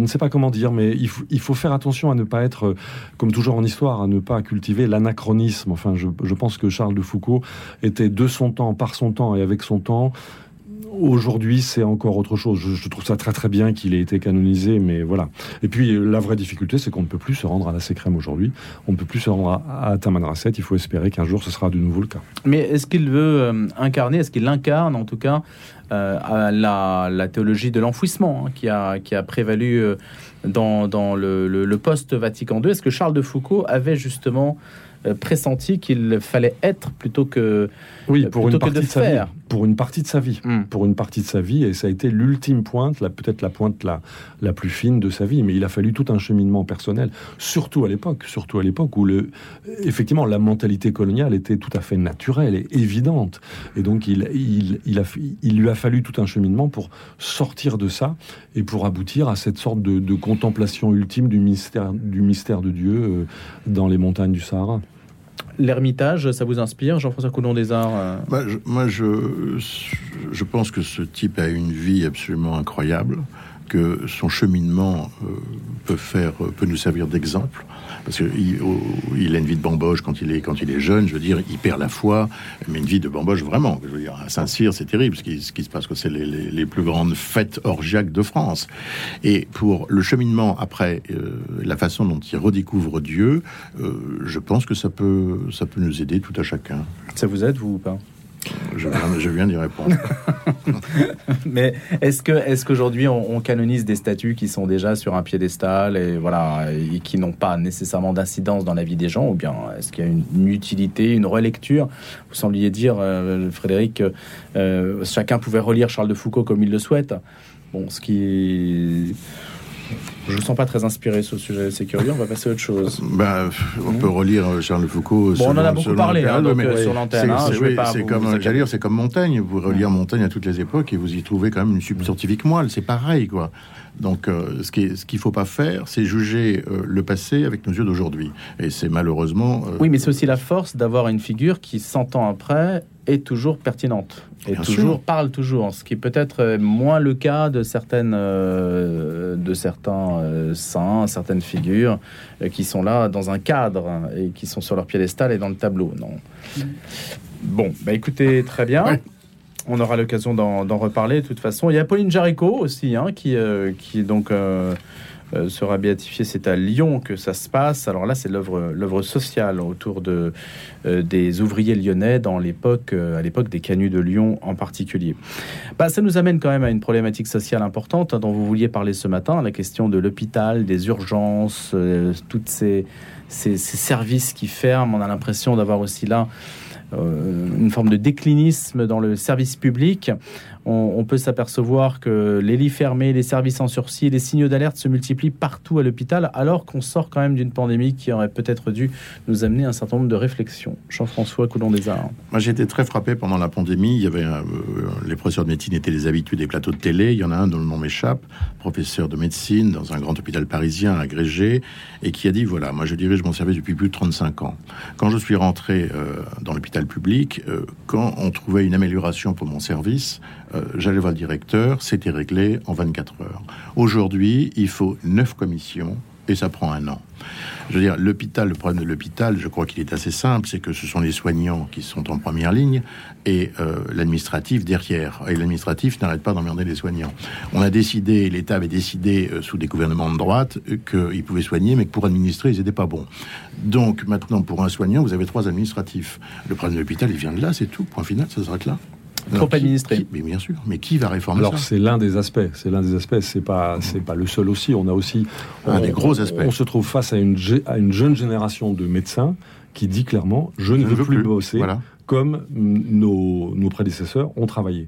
ne sais pas comment dire, mais il faut, il faut, faire attention à ne pas être, comme toujours en histoire, à ne pas cultiver l'anachronisme. Enfin, je, je pense que Charles de Foucault était de son temps, par son temps et avec son temps, Aujourd'hui, c'est encore autre chose. Je, trouve ça très très bien qu'il ait été canonisé, mais voilà. Et puis la vraie difficulté, c'est qu'on ne peut plus se rendre à la Sécrème aujourd'hui. On ne peut plus se rendre à, Tamanrasset. Il faut espérer qu'un jour, ce sera de nouveau le cas. Mais est-ce qu'il veut euh, incarner, est-ce qu'il incarne en tout cas euh, la, théologie de l'enfouissement hein, qui, a, qui a prévalu euh, dans, dans le, le post-Vatican II Est-ce que Charles de Foucault avait justement pressenti qu'il fallait être plutôt que oui pour une partie de, sa vie pour une partie de sa vie. Hmm. pour une partie de sa vie et ça a été l'ultime pointe peut-être la pointe la la plus fine de sa vie. Mais il a fallu tout un cheminement personnel surtout à l'époque surtout à l'époque où le effectivement la mentalité coloniale était tout à fait naturelle et évidente. Et donc il il il, a, il lui a fallu tout un cheminement pour sortir de ça et pour aboutir à cette sorte de, de contemplation ultime du mystère du mystère de Dieu euh, dans les montagnes du Sahara L'ermitage, ça vous inspire, Jean-François Coulon des Arts euh? Bah, Moi, je, je pense que ce type a une vie absolument incroyable que son cheminement euh, peut faire, peut nous servir d'exemple parce qu'il il a une vie de bamboche quand il est quand il est jeune. Je veux dire, il perd la foi, mais une vie de bamboche vraiment. Je veux dire, à Saint-Cyr, c'est terrible ce qui, se passe. que C'est les, les, plus grandes fêtes orgiaques de France. Et pour le cheminement après, euh, la façon dont il redécouvre Dieu, euh, je pense que ça peut ça peut nous aider tout à chacun. Ça vous aide vous ou pas? Je viens, je viens d'y répondre. Mais est-ce que est-ce qu'aujourd'hui on, on, canonise des statues qui sont déjà sur un piédestal et voilà et qui n'ont pas nécessairement d'incidence dans la vie des gens ou bien est-ce qu'il y a une, une, utilité, une relecture? Vous sembliez dire, euh, Frédéric, euh, chacun pouvait relire Charles de Foucault comme il le souhaite. Bon, ce qui je ne sens pas très inspiré sur le sujet, c'est curieux, on va passer à autre chose. Ben, on peut relire euh, Charles Foucault. Bon, on en a beaucoup parlé hein, donc, euh, sur l'antenne. Hein, c'est comme, dire, c'est comme Montaigne. Vous relire Montaigne à toutes les époques et vous y trouvez quand même une scientifique moelle. C'est pareil, quoi. Donc, euh, ce qu'il ne faut pas faire, c'est juger euh, le passé avec nos yeux d'aujourd'hui. Et c'est malheureusement. Euh, oui, mais c'est aussi la force d'avoir une figure qui, 100 ans après, est toujours pertinente et Bien toujours sûr. parle toujours, ce qui peut être moins le cas de certaines euh, de certains euh, saints, certaines figures euh, qui sont là dans un cadre et qui sont sur leur piédestal et dans le tableau. Non. Bon, bah écoutez, très bien. Ouais. On aura l'occasion d'en reparler de toute façon. Il y a Pauline Jaricot aussi, hein, qui, euh, qui donc euh, euh, sera béatifiée. C'est à Lyon que ça se passe. Alors là, c'est l'œuvre sociale autour de, des ouvriers lyonnais dans l'époque, à l'époque des canuts de Lyon en particulier. Bah, ça nous amène quand même à une problématique sociale importante hein, dont vous vouliez parler ce matin, la question de l'hôpital, des urgences, toutes ces, ces, ces services qui ferment. On a l'impression d'avoir aussi là une forme de déclinisme dans le service public. On, peut s'apercevoir que les lits fermés, les services en sursis, les signaux d'alerte se multiplient partout à l'hôpital, alors qu'on sort quand même d'une pandémie qui aurait peut-être dû nous amener un certain nombre de réflexions. Jean-François Coulon des Arts. Moi, j'ai été très frappé pendant la pandémie. Il y avait euh, les professeurs de médecine étaient les habitués des plateaux de télé. Il y en a un dont le nom m'échappe, professeur de médecine dans un grand hôpital parisien agrégé, et qui a dit voilà, moi, je dirige mon service depuis plus de 35 ans. Quand je suis rentré euh, dans l'hôpital public, euh, quand on trouvait une amélioration pour mon service, euh, j'allais voir le directeur, c'était réglé en 24 heures. Aujourd'hui, il faut neuf commissions et ça prend un an. Je veux dire, l'hôpital, le problème de l'hôpital, je crois qu'il est assez simple, c'est que ce sont les soignants qui sont en première ligne et euh, l'administratif derrière. Et l'administratif n'arrête pas d'emmerder les soignants. On a décidé, l'État avait décidé euh, sous des gouvernements de droite qu'ils pouvaient soigner, mais que pour administrer, ils n'étaient pas bons. Donc maintenant, pour un soignant, vous avez trois administratifs. Le problème de l'hôpital, il vient de là, c'est tout. Point final, ça s'arrête là. Trop administré. mais bien sûr. Mais qui va réformer Alors, ça c'est l'un des aspects. C'est l'un des aspects. C'est pas, c'est pas le seul aussi. On a aussi un on, des gros aspects. On, on se trouve face à une, à une jeune génération de médecins qui dit clairement je ne veux, veux, plus, plus. bosser voilà. Comme nos, nos, prédécesseurs ont travaillé.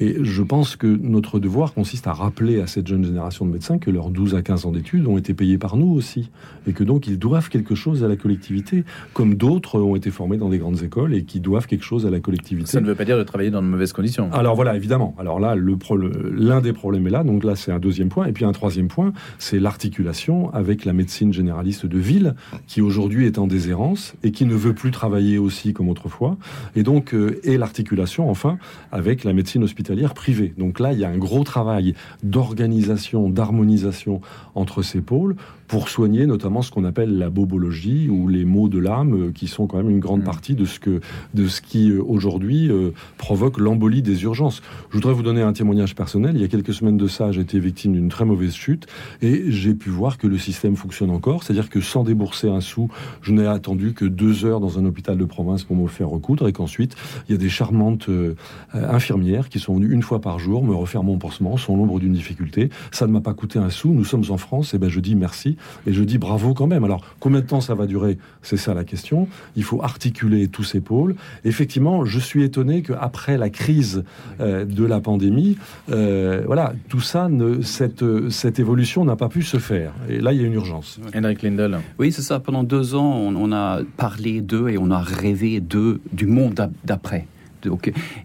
Et je pense que notre devoir consiste à rappeler à cette jeune génération de médecins que leurs 12 à 15 ans d'études ont été payés par nous aussi. Et que donc ils doivent quelque chose à la collectivité, comme d'autres ont été formés dans des grandes écoles et qui doivent quelque chose à la collectivité. Ça ne veut pas dire de travailler dans de mauvaises conditions. Alors voilà, évidemment. Alors là, l'un des problèmes est là. Donc là, c'est un deuxième point. Et puis un troisième point, c'est l'articulation avec la médecine généraliste de ville, qui aujourd'hui est en déshérence et qui ne veut plus travailler aussi comme autrefois. Et donc, euh, et l'articulation, enfin, avec la médecine hospitalière hospitalière privée. Donc là, il y a un gros travail d'organisation, d'harmonisation entre ces pôles pour soigner notamment ce qu'on appelle la bobologie ou les maux de l'âme, qui sont quand même une grande partie de ce, que, de ce qui aujourd'hui euh, provoque l'embolie des urgences. Je voudrais vous donner un témoignage personnel. Il y a quelques semaines de ça, j'ai été victime d'une très mauvaise chute et j'ai pu voir que le système fonctionne encore. C'est-à-dire que sans débourser un sou, je n'ai attendu que deux heures dans un hôpital de province pour me faire recoudre et qu'ensuite, il y a des charmantes euh, infirmières qui sont venues une fois par jour me refaire mon pansement sans l'ombre d'une difficulté. Ça ne m'a pas coûté un sou. Nous sommes en France et ben je dis merci et je dis bravo quand même. Alors, combien de temps ça va durer C'est ça la question. Il faut articuler tous ces pôles. Effectivement, je suis étonné qu'après la crise euh, de la pandémie, euh, voilà, tout ça, ne, cette, cette évolution n'a pas pu se faire. Et là, il y a une urgence. Henrik Lindel. Oui, c'est ça. Pendant deux ans, on, on a parlé d'eux et on a rêvé d'eux, du monde d'après.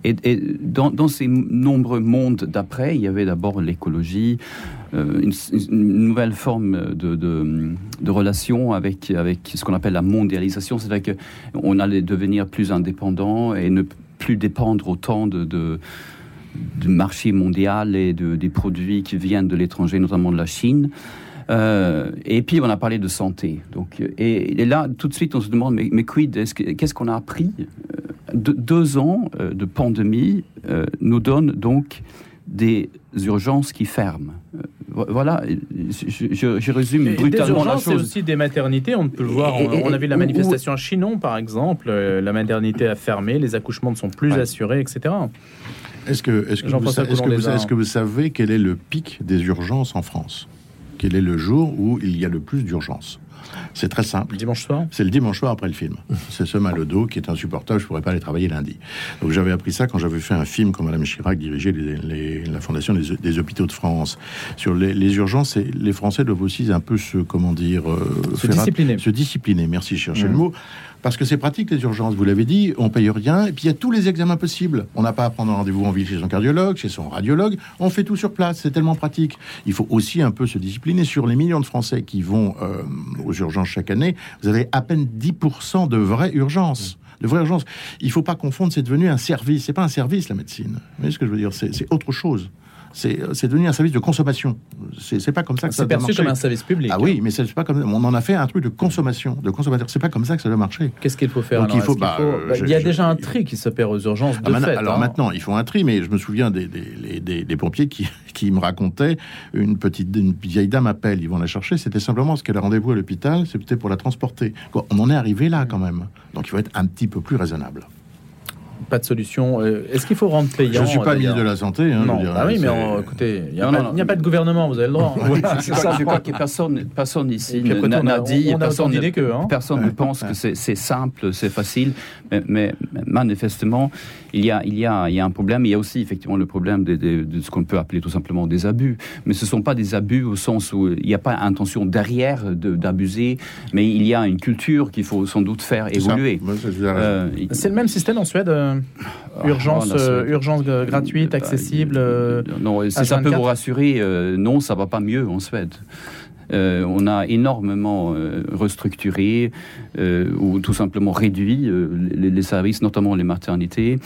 Et, dans, ces nombreux mondes d'après, il y avait d'abord l'écologie, euh, une, nouvelle forme de, relation avec, avec ce qu'on appelle la mondialisation, c'est-à-dire qu'on allait devenir plus indépendant et ne plus dépendre autant de, de du marché mondial et de, des produits qui viennent de l'étranger, notamment de la Chine. Euh, et puis on a parlé de santé. Donc, et, là, tout de suite, on se demande, mais, quid, qu'est-ce qu'on a appris de, Deux ans de pandémie nous donnent donc des urgences qui ferment. Voilà, je, résume brutalement la chose. C'est aussi des maternités, on peut le voir. on, a vu la manifestation à Chinon, par exemple. La maternité a fermé, les accouchements ne sont plus assurés, etc. Est-ce que, est que, vous, est -ce que vous savez quel est le pic des urgences en France? Quel est le jour où il y a le plus d'urgences? C'est très simple. Le dimanche soir? C'est le dimanche soir après le film. C'est ce mal au dos qui est insupportable, je ne pourrais pas aller travailler lundi. Donc j'avais appris ça quand j'avais fait un film quand Madame Chirac dirigeait la fondation des, hôpitaux de France. Sur les, urgences, les Français doivent aussi un peu se, comment dire... Euh, se discipliner. se discipliner, merci, chercher le mmh. mot. Parce que c'est pratique les urgences, vous l'avez dit, on paye rien, et puis il y a tous les examens possibles. On n'a pas à prendre rendez-vous en ville chez son cardiologue, chez son radiologue, on fait tout sur place, c'est tellement pratique. Il faut aussi un peu se discipliner sur les millions de Français qui vont euh, aux urgences chaque année. Vous avez à peine 10% de vraies urgences de vraies urgences. Il ne faut pas confondre, c'est devenu un service. C'est pas un service, la médecine. Vous voyez ce que je veux dire? C'est autre chose c'est devenu un service de consommation. C'est pas comme ça que ça doit marcher. C'est perçu comme un service public. Ah oui, mais c'est pas comme on en a fait un truc de consommation, de consommateur. C'est pas comme ça que ça doit marcher. Qu'est-ce qu'il faut faire il, faut, bah, bah, il, y a déjà un tri qui s'opère aux urgences ah, de fait, Alors hein. maintenant, ils font un tri, mais je me souviens des, des, des, pompiers qui, qui, me racontaient une petite une vieille dame appelle, ils vont la chercher. C'était simplement ce qu'elle a rendez-vous à l'hôpital, c'était pour la transporter. On en est arrivé là quand même. Donc il faut être un petit peu plus raisonnable pas de solution. Euh, est-ce qu'il faut rendre payant Je ne suis pas ministre de la Santé. Hein, non, ah oui, mais écoutez, il n'y a, pas de gouvernement, vous avez le droit. je crois que personne, personne ici n'a dit, personne, que, hein. personne ne pense que c'est simple, c'est facile, mais, manifestement, il y, a, il, y a, il y a un problème. Il y a aussi effectivement le problème de, de, ce qu'on peut appeler tout simplement des abus. Mais ce ne sont pas des abus au sens où il n'y a pas intention derrière d'abuser, mais il y a une culture qu'il faut sans doute faire évoluer. Euh, c'est le même système en Suède euh, ah, urgence, euh, urgence gratuite, accessible. Non, si ça peut vous rassurer, non, ça va pas mieux en Suède. On a énormément restructuré ou tout simplement réduit les, services, notamment les maternités.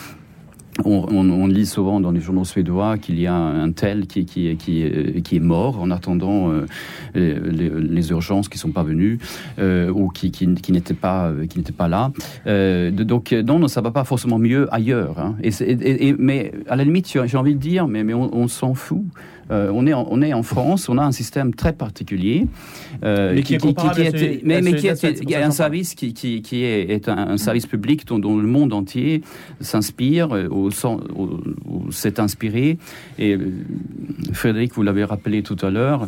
On, lit souvent dans les journaux suédois qu'il y a un tel qui, est mort en attendant euh, les, urgences qui sont pas venues euh, ou qui, n'étaient pas, là. Euh, donc non, ça va pas forcément mieux ailleurs. Hein. Mais à la limite, j'ai envie de dire, mais on s'en fout. Euh, on, est en, on est en France, on a un système très particulier. Euh, mais qui, qui, est mais, mais qui est, il y a un service qui, qui, est, est un, service public dont, le monde entier s'inspire, euh, ou, s'est inspiré. Et Frédéric, vous l'avez rappelé tout à l'heure,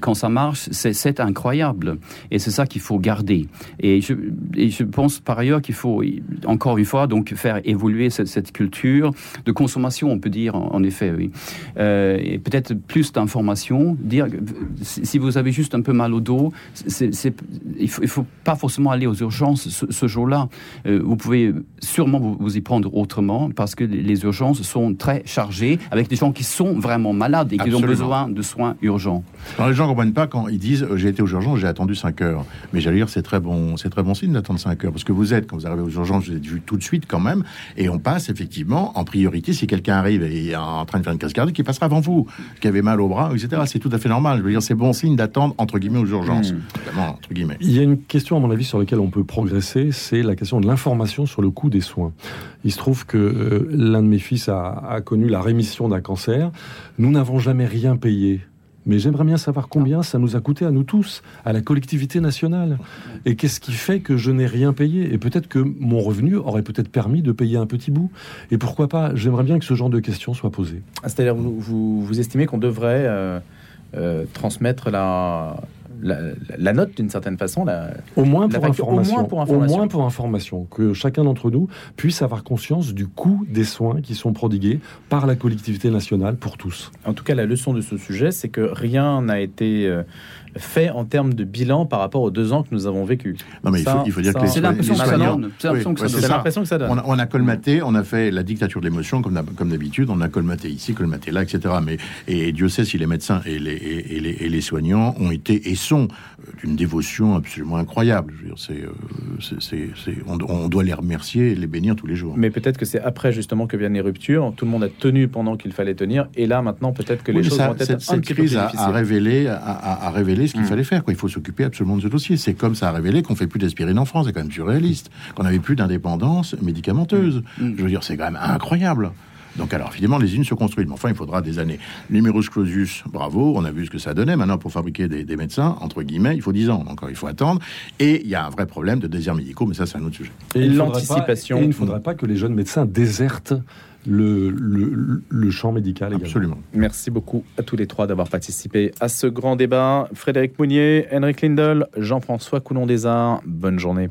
quand ça marche, c'est incroyable. Et c'est ça qu'il faut garder. Et je, et je pense par ailleurs qu'il faut, encore une fois, donc faire évoluer cette, cette culture de consommation, on peut dire, en, effet, oui et peut-être plus d'informations. Dire si vous avez juste un peu mal au dos, il ne faut, pas forcément aller aux urgences ce, jour-là. Euh, vous pouvez sûrement vous, y prendre autrement parce que les urgences sont très chargées avec des gens qui sont vraiment malades et qui ont besoin de soins urgents. Alors les gens ne comprennent pas quand ils disent euh, j'ai été aux urgences, j'ai attendu 5 heures. Mais j'allais dire c'est très bon, c'est très bon signe d'attendre 5 heures parce que vous êtes quand vous arrivez aux urgences, vous êtes vu tout de suite quand même et on passe effectivement en priorité si quelqu'un arrive et est en train de faire une crise cardiaque, il passera avant vous qui avait mal au bras, etc. C'est tout à fait normal. Je veux dire, c'est bon signe d'attendre, entre guillemets, aux urgences. Mmh. entre guillemets. Il y a une question, à mon avis, sur laquelle on peut progresser, c'est la question de l'information sur le coût des soins. Il se trouve que euh, l'un de mes fils a, a connu la rémission d'un cancer. Nous n'avons jamais rien payé mais j'aimerais bien savoir combien ça nous a coûté à nous tous, à la collectivité nationale. Et qu'est-ce qui fait que je n'ai rien payé? Et peut-être que mon revenu aurait peut-être permis de payer un petit bout. Et pourquoi pas? J'aimerais bien que ce genre de questions soit posées. Ah, c'est-à-dire, vous, vous, estimez qu'on devrait euh, euh, transmettre la, la, note d'une certaine façon. La, au, moins pour information, au moins pour information. Que chacun d'entre nous puisse avoir conscience du coût des soins qui sont prodigués par la collectivité nationale pour tous. En tout cas, la leçon de ce sujet, c'est que rien n'a été... Fait en termes de bilan par rapport aux deux ans que nous avons vécu. Non, mais il, faut, il faut dire que les, C'est l'impression les que ça soignants- donne. C'est l'impression Oui, que c'est l'impression que ça donne. On a, on a colmaté, on a fait la dictature de l'émotion comme, d'hab- comme d'habitude, on a colmaté ici, colmaté là, etc. Mais, et Dieu sait si les médecins et les, et, et les, et les soignants ont été et sont euh, d'une dévotion absolument incroyable. Je veux dire, c'est, euh, c'est- c'est- on, on doit les remercier et les bénir tous les jours. Mais peut-être que c'est après justement que viennent les ruptures. Tout le monde a tenu pendant qu'il fallait tenir. Et là, maintenant, peut-être que les choses ça- vont être cette, un cette petit peu plus crise a, révélé, a, a- a révélé ce qu'il Mm. fallait faire. Quoi. Il faut s'occuper absolument de ce dossier. C'est comme ça a révélé qu'on fait plus d'aspirine en France. C'est quand même surréaliste. Qu'on n'avait plus d'indépendance médicamenteuse. Mm. Je veux dire, c'est quand même incroyable. Donc alors évidemment les unes se construisent, mais enfin il faudra des années. Numerus clausus, bravo, on a vu ce que ça donnait. Maintenant pour fabriquer des, des médecins, entre guillemets, il faut 10 ans, donc il faut attendre. Et il y a un vrai problème de déserts médicaux, mais ça c'est un autre sujet. Et L'anticipation. Il ne faudrait pas que les jeunes médecins désertent le, le, le champ médical également. Absolument. Merci beaucoup à tous les trois d'avoir participé à ce grand débat. Frédéric Mounier, Henrik Lindel, Jean-François Coulon des Arts, bonne journée.